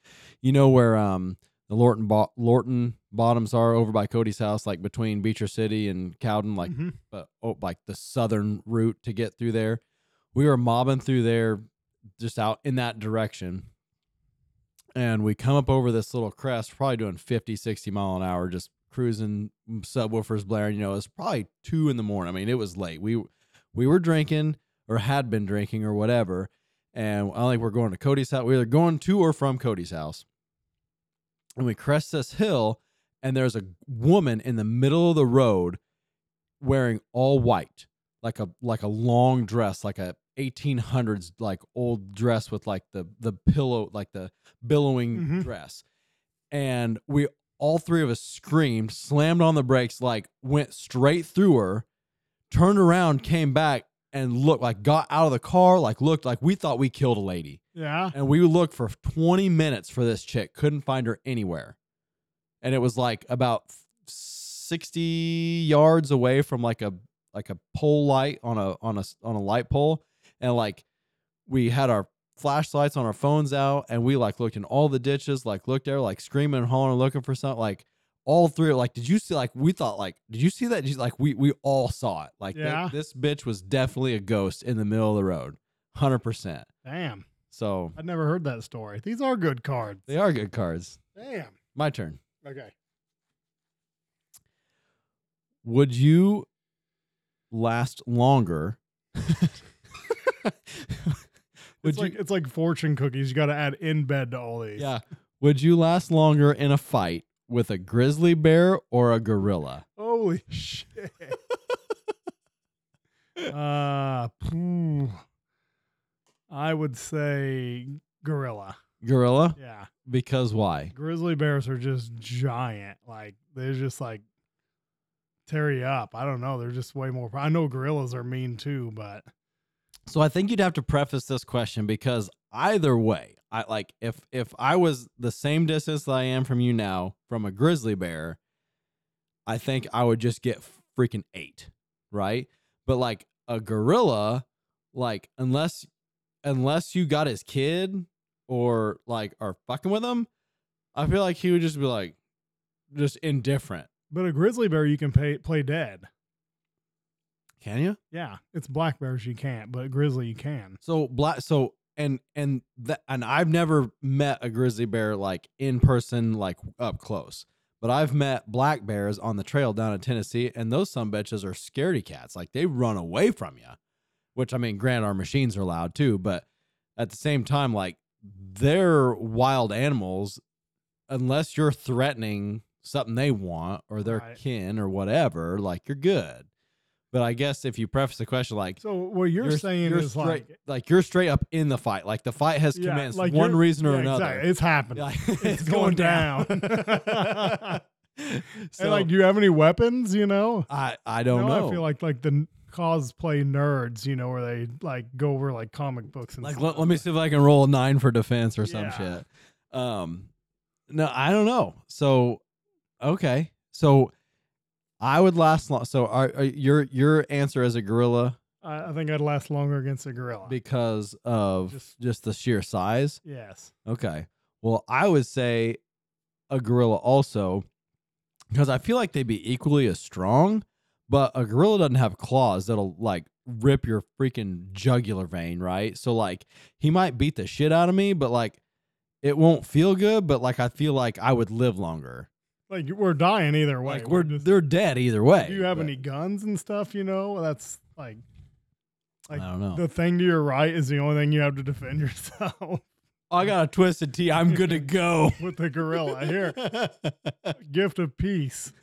you know where um the Lorton bo- Lorton bottoms are over by Cody's house, like between Beecher City and Cowden, like Mhm. but oh, like the southern route to get through there. We were mobbing through there, just out in that direction. And we come up over this little crest, probably doing 50, 60 mile an hour, just cruising, mm, subwoofers blaring. You know, it's probably two in the morning. I mean, it was late. We we were drinking or had been drinking or whatever. And I think we're going to Cody's house. We were going to or from Cody's house. And we crest this hill, and there's a woman in the middle of the road wearing all white, like a like a long dress, like a 1800s like old dress with like the the pillow, like the billowing Mhm. dress. And we all three of us screamed, slammed on the brakes, like went straight through her, turned around, came back, and looked like got out of the car, like looked like we thought we killed a lady. Yeah. And we looked for 20 minutes for this chick, couldn't find her anywhere. And it was like about 60 yards away from like a like a pole light on a on a on a light pole and like we had our flashlights on our phones out and we like looked in all the ditches like looked there like screaming and hollering looking for something like all three like did you see like we thought like did you see that She's like we we all saw it like Yeah. this bitch was definitely a ghost in the middle of the road 100% Damn. so I'd never heard that story. These are good cards. they are good cards. Damn. My turn. Okay. Would you last longer? would It's you? like it's like fortune cookies. You got to add in bed to all these. yeah. Would you last longer in a fight with a grizzly bear or a gorilla? Holy shit. uh. I would say gorilla. Gorilla? Yeah. Because why? Grizzly bears are just giant. Like they're just like tear you up. I don't know. They're just way more. I know gorillas are mean too, but So I think you'd have to preface this question because either way, I like if if I was the same distance that I am from you now from a grizzly bear, I think I would just get freaking eight, right? But like a gorilla, like unless unless you got his kid or like are fucking with him, I feel like he would just be like just indifferent. but a grizzly bear you can pay, play dead. Can you? Yeah, it's black bears you can't, but grizzly you can. So black so and and that and I've never met a grizzly bear like in person like up close. But I've met black bears on the trail down in Tennessee and those some bitches are scaredy cats. Like they run away from you. Which I mean, granted our machines are loud too, but at the same time like they're wild animals unless you're threatening something they want or their Right. kin or whatever, like you're good. But I guess if you preface the question like So what you're, saying you're is straight, like you're straight up in the fight. Like the fight has yeah, commenced like one reason or yeah, another. exactly. It's happening. Like, it's going down. so and like, do you have any weapons? You know, I I don't Now know. I feel like like the cosplay nerds, you know, where they like go over like comic books and like stuff. let, let me see if I can roll a nine for defense or some Yeah. shit. Um, no, I don't know. So okay, so I would last long. So are, are your your answer as a gorilla I, I think I'd last longer against a gorilla. because of Just- just the sheer size? yes. Okay. Well, I would say a gorilla also because I feel like they'd be equally as strong, but a gorilla doesn't have claws that'll like rip your freaking jugular vein, right? So like he might beat the shit out of me, but like it won't feel good, but like I feel like I would live longer. Like we're dying either way. Like we're just- they're dead either way. do you have but any guns and stuff? You know, that's like I don't know. the thing to your right is the only thing you have to defend yourself I got a Twisted Tea. I'm good to go. with the gorilla. Here, gift of peace.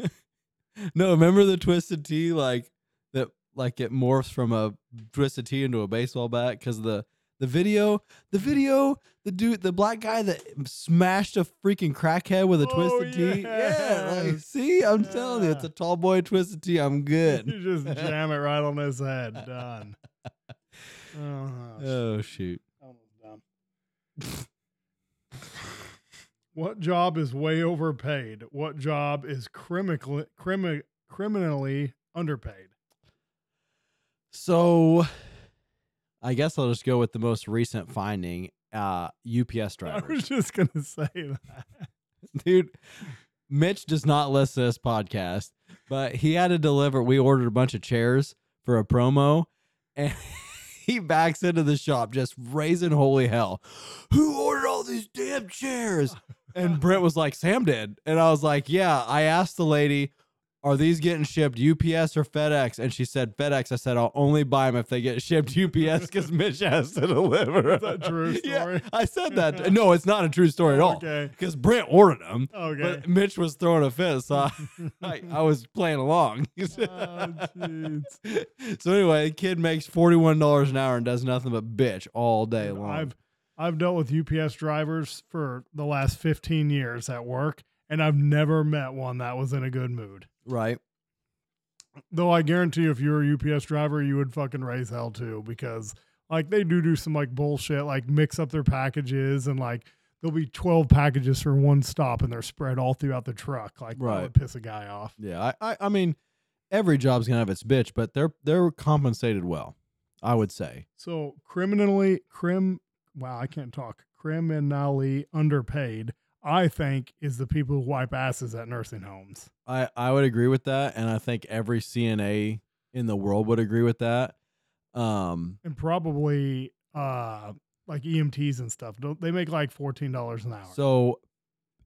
No, remember the Twisted Tea like that like it morphs from a Twisted Tea into a baseball bat because the the video the mm. video the dude the black guy that smashed a freaking crackhead with a Oh, Twisted Tea. Yeah, like see, I'm telling you, it's a tall boy Twisted Tea. I'm good. You just jam it right on his head. Done. Oh, Oh shoot. almost done. What job is way overpaid? What job is criminally crimi- criminally underpaid? So I guess I'll just go with the most recent finding. Uh UPS driver. I was just gonna say that. dude mitch does not listen to this podcast but he had to deliver we ordered a bunch of chairs for a promo and he backs into the shop just raising holy hell who ordered all these damn chairs and brent was like sam did and i was like yeah i asked the lady are these getting shipped UPS or FedEx? And she said FedEx. I said I'll only buy them if they get shipped UPS because Mitch has to deliver. Is that a true Yeah, story? I said that. No, it's not a true story at all Okay. because Brent ordered them. Okay. But Mitch was throwing a fit, so I, I, I was playing along. Oh, so anyway, the kid makes forty one dollars an hour and does nothing but bitch all day long. I've I've dealt with UPS drivers for the last 15 years at work, and I've never met one that was in a good mood. Right. Though I guarantee if you were a UPS driver, you would fucking raise hell too, because like they do do some like bullshit, like mix up their packages and like there'll be 12 packages for one stop and they're spread all throughout the truck. Like that would piss a guy off. Yeah. I, I I mean, every job's gonna have its bitch, but they're they're compensated well. I would say. So criminally, crim, wow, I can't talk. Criminally underpaid, I think, is the people who wipe asses at nursing homes. I I would agree with that, and I think every CNA in the world would agree with that. Um. and probably uh like EMTs and stuff. Don't they make like fourteen dollars an hour? So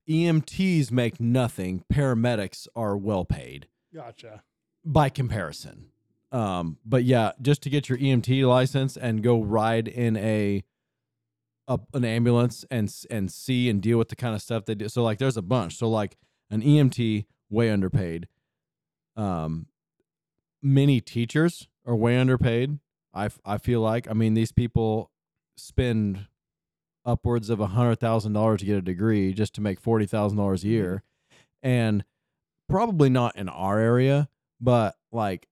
EMTs make nothing. Paramedics are well paid. gotcha. by comparison. Um, but yeah, just to get your EMT license and go ride in a, a an ambulance and and see and deal with the kind of stuff they do. So like, there's a bunch. So like, an EMT way underpaid. Um, many teachers are way underpaid. I I feel like I mean these people spend upwards of a hundred thousand dollars to get a degree just to make forty thousand dollars a year, and probably not in our area, but like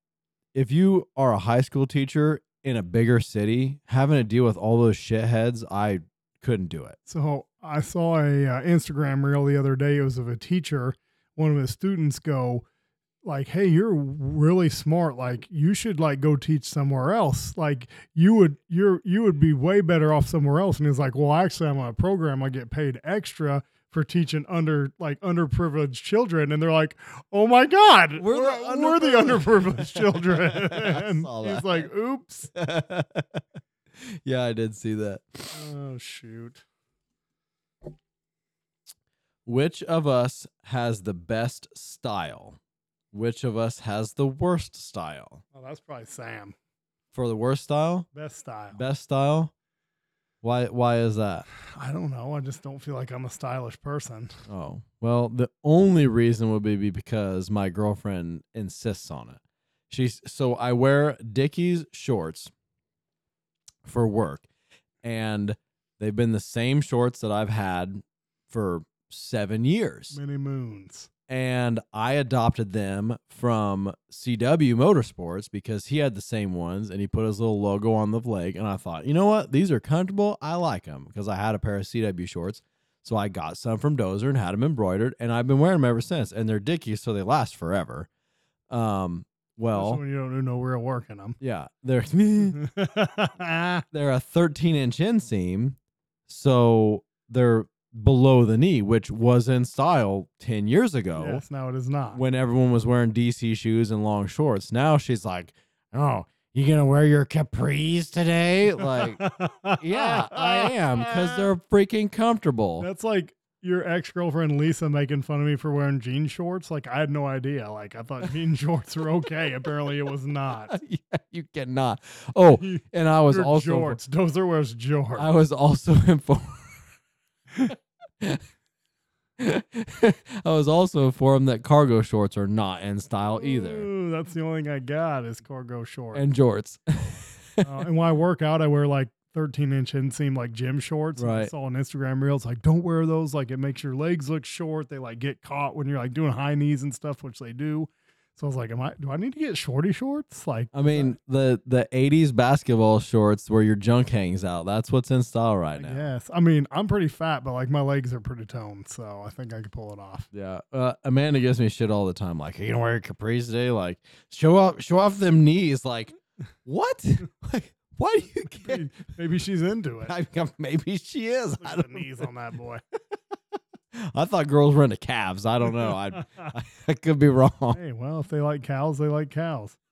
if you are a high school teacher in a bigger city, having to deal with all those shitheads, I couldn't do it. So I saw a uh, Instagram reel the other day. It was of a teacher. One of his students go, like, "Hey, you're really smart. Like, you should like go teach somewhere else. Like, you would you're you would be way better off somewhere else." And he's like, "Well, actually, I'm on a program. I get paid extra." For teaching under like underprivileged children, and they're like, "Oh my God, We're we're, the we're the underprivileged." children." And he's like, "Oops, yeah, I did see that. oh shoot." Which of us has the best style? Which of us has the worst style? Oh, that's probably Sam. For the worst style, Best style. best style. Why? Why is that? I don't know. I just don't feel like I'm a stylish person. Oh, well, the only reason would be because my girlfriend insists on it. She's so I wear Dickies shorts for work, and they've been the same shorts that I've had for seven years. Many moons. And I adopted them from CW Motorsports because he had the same ones and he put his little logo on the leg. And I thought, you know what? These are comfortable. I like them because I had a pair of CW shorts. So I got some from Dozer and had them embroidered, and I've been wearing them ever since. And they're Dickies, so they last forever. Um, well, you don't know where to work in them. yeah, they're they're a 13 inch inseam, so they're below the knee, which was in style 10 years ago yes, now it is not. when everyone was wearing DC shoes and long shorts. Now she's like, "Oh, you gonna wear your capris today?" Like, yeah, I am because they're freaking comfortable. That's like your ex girlfriend Lisa making fun of me for wearing jean shorts. Like I had no idea. Like I thought jean shorts were okay. Apparently it was not. yeah, you cannot. Oh, and I was also jorts. Dozer wears jorts. I was also informed. I was also informed that cargo shorts are not in style either, Ooh, that's the only thing I got is cargo shorts. and jorts. uh, and when I work out, I wear like 13 inch inseam like gym shorts. And I Right. saw on Instagram reels like, don't wear those. Like it makes your legs look short. They like get caught when you're like doing high knees and stuff, which they do. So I was like, am I? Do I need to get shorty shorts? Like, I mean, the the '80s basketball shorts where your junk hangs out. That's what's in style right now. Yes. I mean, I'm pretty fat, but like my legs are pretty toned, so I think I could pull it off. Yeah, uh, Amanda gives me shit all the time. Like, are you gonna wear your capris today? Like, show off, show off them knees. Like, what? like, why do you get? Maybe, maybe she's into it. I, maybe she is. Look I at the don't knees on that boy. I thought girls were into calves. I don't know. I, I, I could be wrong. hey, well, if they like cows, they like cows.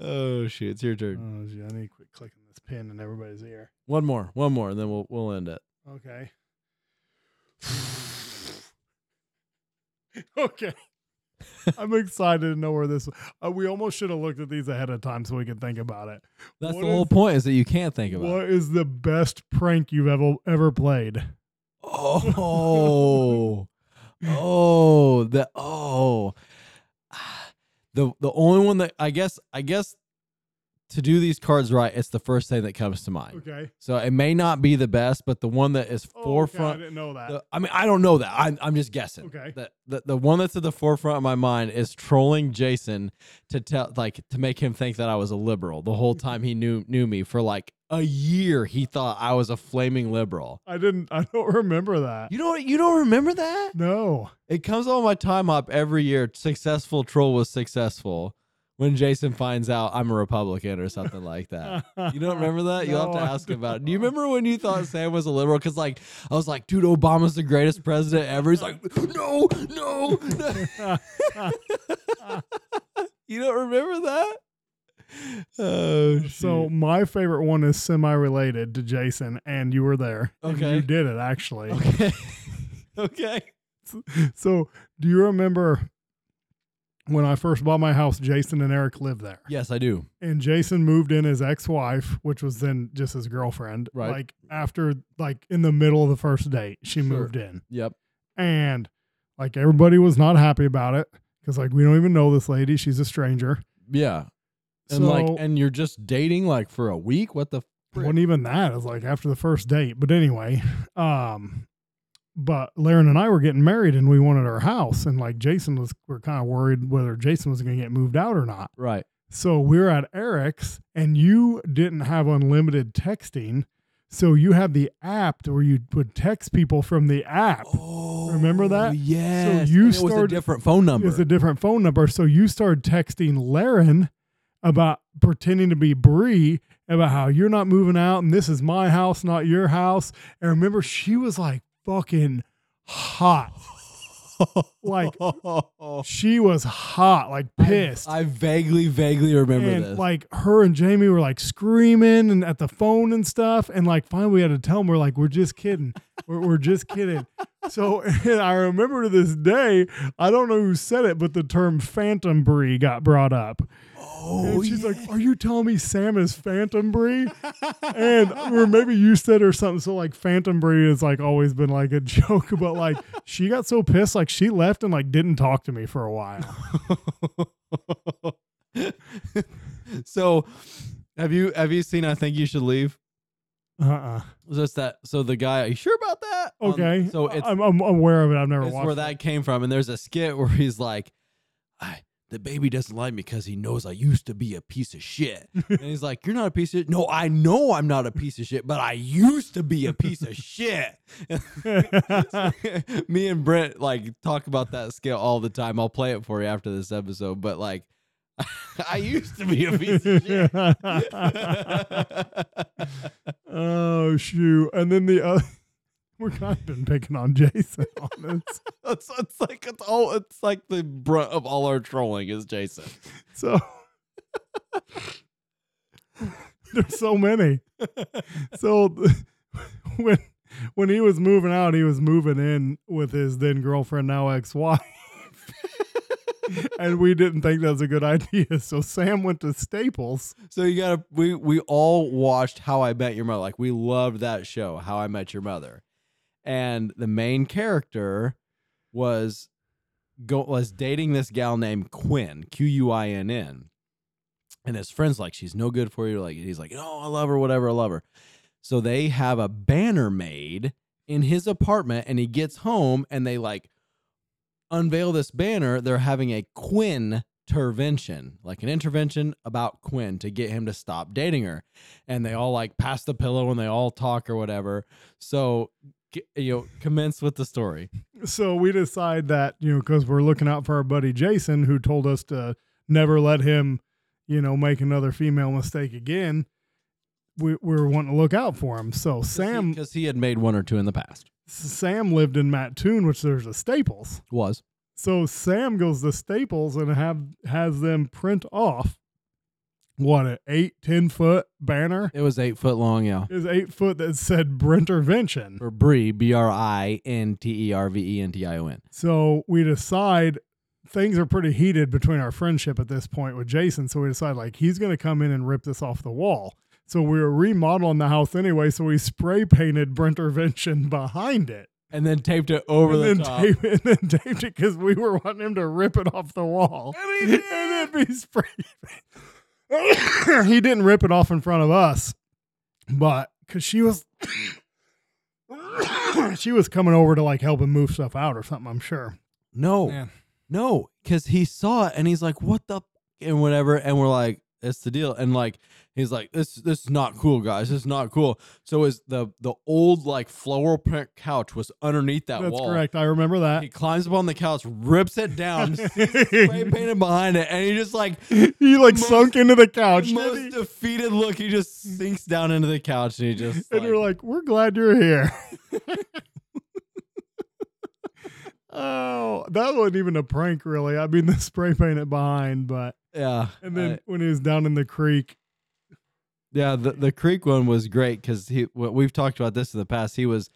Oh shit! It's your turn. Oh, gee, I need to quit clicking this pin in everybody's ear. One more, one more, and then we'll we'll end it. Okay. okay. I'm excited to know where this. Uh, we almost should have looked at these ahead of time so we could think about it. That's What the whole is- point is that you can't think about. it. What is the best prank you've ever ever played? Oh, oh, the oh, the the only one that I guess I guess to do these cards right, it's the first thing that comes to mind. Okay. So it may not be the best, but the one that is Oh, okay, I didn't know that. the- I mean, I don't know that. I'm I'm just guessing. Okay. The, the the one that's at the forefront of my mind is trolling Jason to tell like to make him think that I was a liberal the whole time he knew knew me for like a year. He thought I was a flaming liberal. I didn't. I don't remember that. You don't you don't remember that? no. It comes on my Timehop every year. Successful troll was successful when Jason finds out I'm a Republican or something like that. You don't remember that? You'll have to ask about it. Do you remember when you thought Sam was a liberal? Because like I was like, dude, Obama's the greatest president ever. He's like, no, no. no." you don't remember that? Oh, So my favorite one is semi-related to Jason, and you were there. Okay. you did it actually. okay, okay. So do you remember when I first bought my house? Jason and Eric lived there, Yes, I do. and Jason moved in his ex-wife, which was then just his girlfriend. Right. Like after, like in the middle of the first date, she Sure. moved in, Yep. and like everybody was not happy about it because like we don't even know this lady; she's a stranger. Yeah. And so like, and you're just dating like for a week? What the wasn't even that. It was like after the first date. But anyway, um, but Laren and I were getting married and we wanted our house. And like Jason was, we're kind of worried whether Jason was going to get moved out or not. Right. So we are at Eric's and you didn't have unlimited texting. So you had the app where you would text people from the app. Oh, Remember that? Yes. you And it was a started- different phone number. It's a different phone number. So you started texting Laren about pretending to be Bree about how you're not moving out and this is my house, not your house. And remember, she was like fucking hot. like she was hot, like pissed. I, I vaguely, vaguely remember and this. like her and Jamie were like screaming and at the phone and stuff. And like finally we had to tell them we're like, we're just kidding. We're, we're just kidding. So and I remember to this day, I don't know who said it, but the term phantom Bree got brought up. Oh, and she's yeah. like, Are you telling me Sam is phantom Bree? and or maybe you said or something. So like phantom Bree has like always been like a joke, but like she got so pissed, like she left and like didn't talk to me for a while. so, have you have you seen? I think you should leave. Uh-uh. Was this that? So the guy, are you sure about that? Um, Okay. so it's, I'm, I'm aware of it. I've never it's watched where it. that came from, and there's a skit where he's like, I, "The baby doesn't like me because he knows I used to be a piece of shit." and he's like, "You're not a piece of shit. no. I know I'm not a piece of shit, but I used to be a piece of shit." Me and Brent like talk about that skit all the time. I'll play it for you after this episode, but like. I used to be a piece of shit. oh shoot! And then the other, we're kind of been picking on Jason on this. it's, it's like it's all it's like the brunt of all our trolling is Jason. So there's so many. So when when he was moving out, he was moving in with his then girlfriend, now ex-wife. and we didn't think that was a good idea. So Sam went to Staples. So you gotta we we all watched How I Met Your Mother. Like we loved that show, How I Met Your Mother. And the main character was go was dating this gal named Quinn, Q U I N N. And his friend's like, she's no good for you. Like he's like, oh, I love her, whatever, I love her. So they have a banner made in his apartment, and he gets home and they like unveil this banner. They're having a Quinn intervention, like an intervention about Quinn to get him to stop dating her. And they all like pass the pillow and they all talk or whatever. So, you know, commence with the story. So we decide that, you know, because we're looking out for our buddy Jason, who told us to never let him, you know, make another female mistake again. We, we were wanting to look out for him. So Sam because he had made one or two in the past. Sam lived in Mattoon, which there's a Staples. Was So Sam goes to Staples and have has them print off what an eight, ten foot banner it was eight foot long, yeah. It was eight foot that said Brintervention. For Bree, B R I N T E R V E N T I O N. So we decide things are pretty heated between our friendship at this point with Jason. So we decide like he's going to come in and rip this off the wall. So we were remodeling the house anyway. So we spray painted Brintervention behind it. And then taped it over and the then top. tape and then taped it because we were wanting him to rip it off the wall. And he and then be spray. he didn't rip it off in front of us, but because she was. she was coming over to like help him move stuff out or something, I'm sure. No, Man. no, because he saw it and he's like, "What the?" F-? and whatever, and we're like, "It's the deal." And like, he's like, "This, this is not cool, guys. This is not cool." So is the the old like floral print couch was underneath that That's wall. correct. I remember that. He climbs up on the couch, rips it down, spray painted behind it, and he just like he like Most- sunk into the couch. most didn't he? defeated look. He just sinks down into the couch and he just and like, you're like, we're glad you're here. oh, that wasn't even a prank, really. I mean, the spray painted behind, but yeah. and then I- when he was down in the creek, Yeah, the the creek one was great because he. What we've talked about this in the past. He was,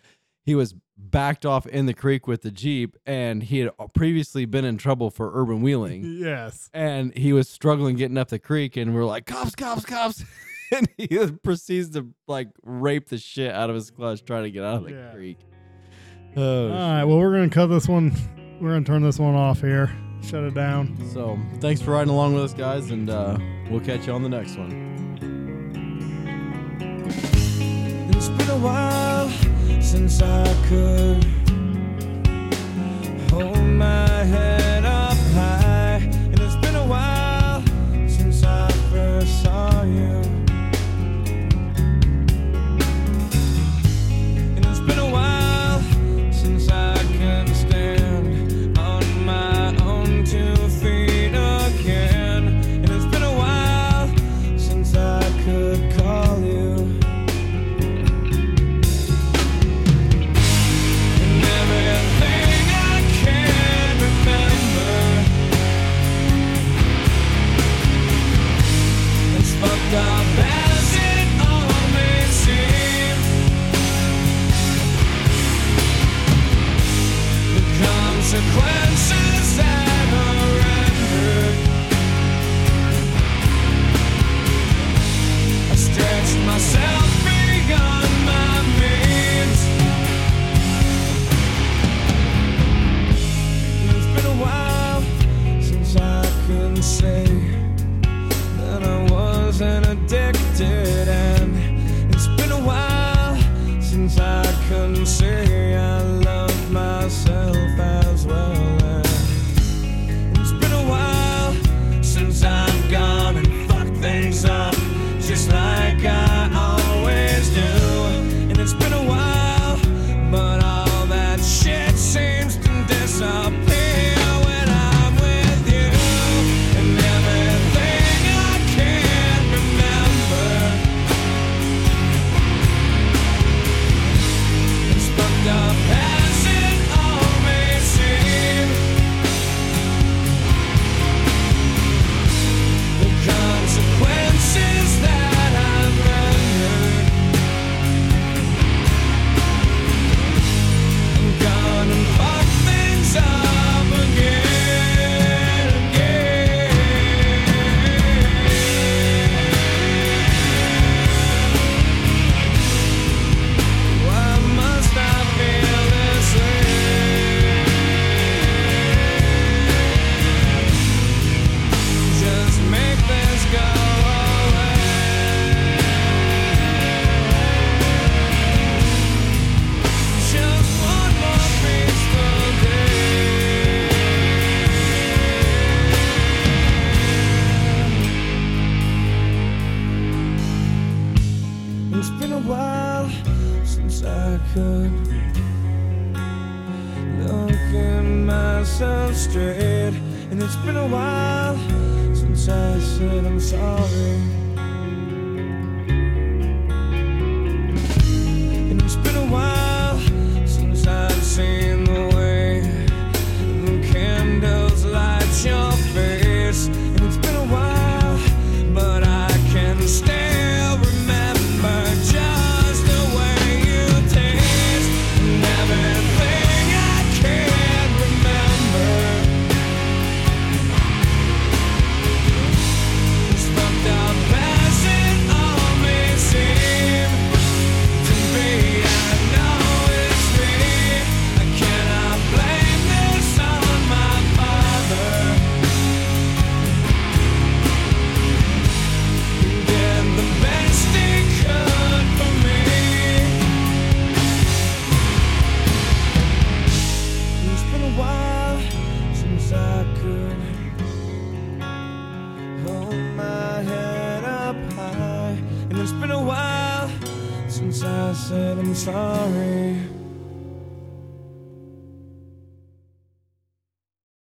he was backed off in the creek with the jeep, and he had previously been in trouble for urban wheeling, yes, and he was struggling getting up the creek, and we're like, cops, cops, cops, and he proceeds to like rape the shit out of his clutch trying to get out of the Yeah. creek. Oh, all right. Well, we're gonna cut this one. We're gonna turn this one off here. Shut it down. so thanks for riding along with us, guys, and uh, we'll catch you on the next one. while since I could hold my head up.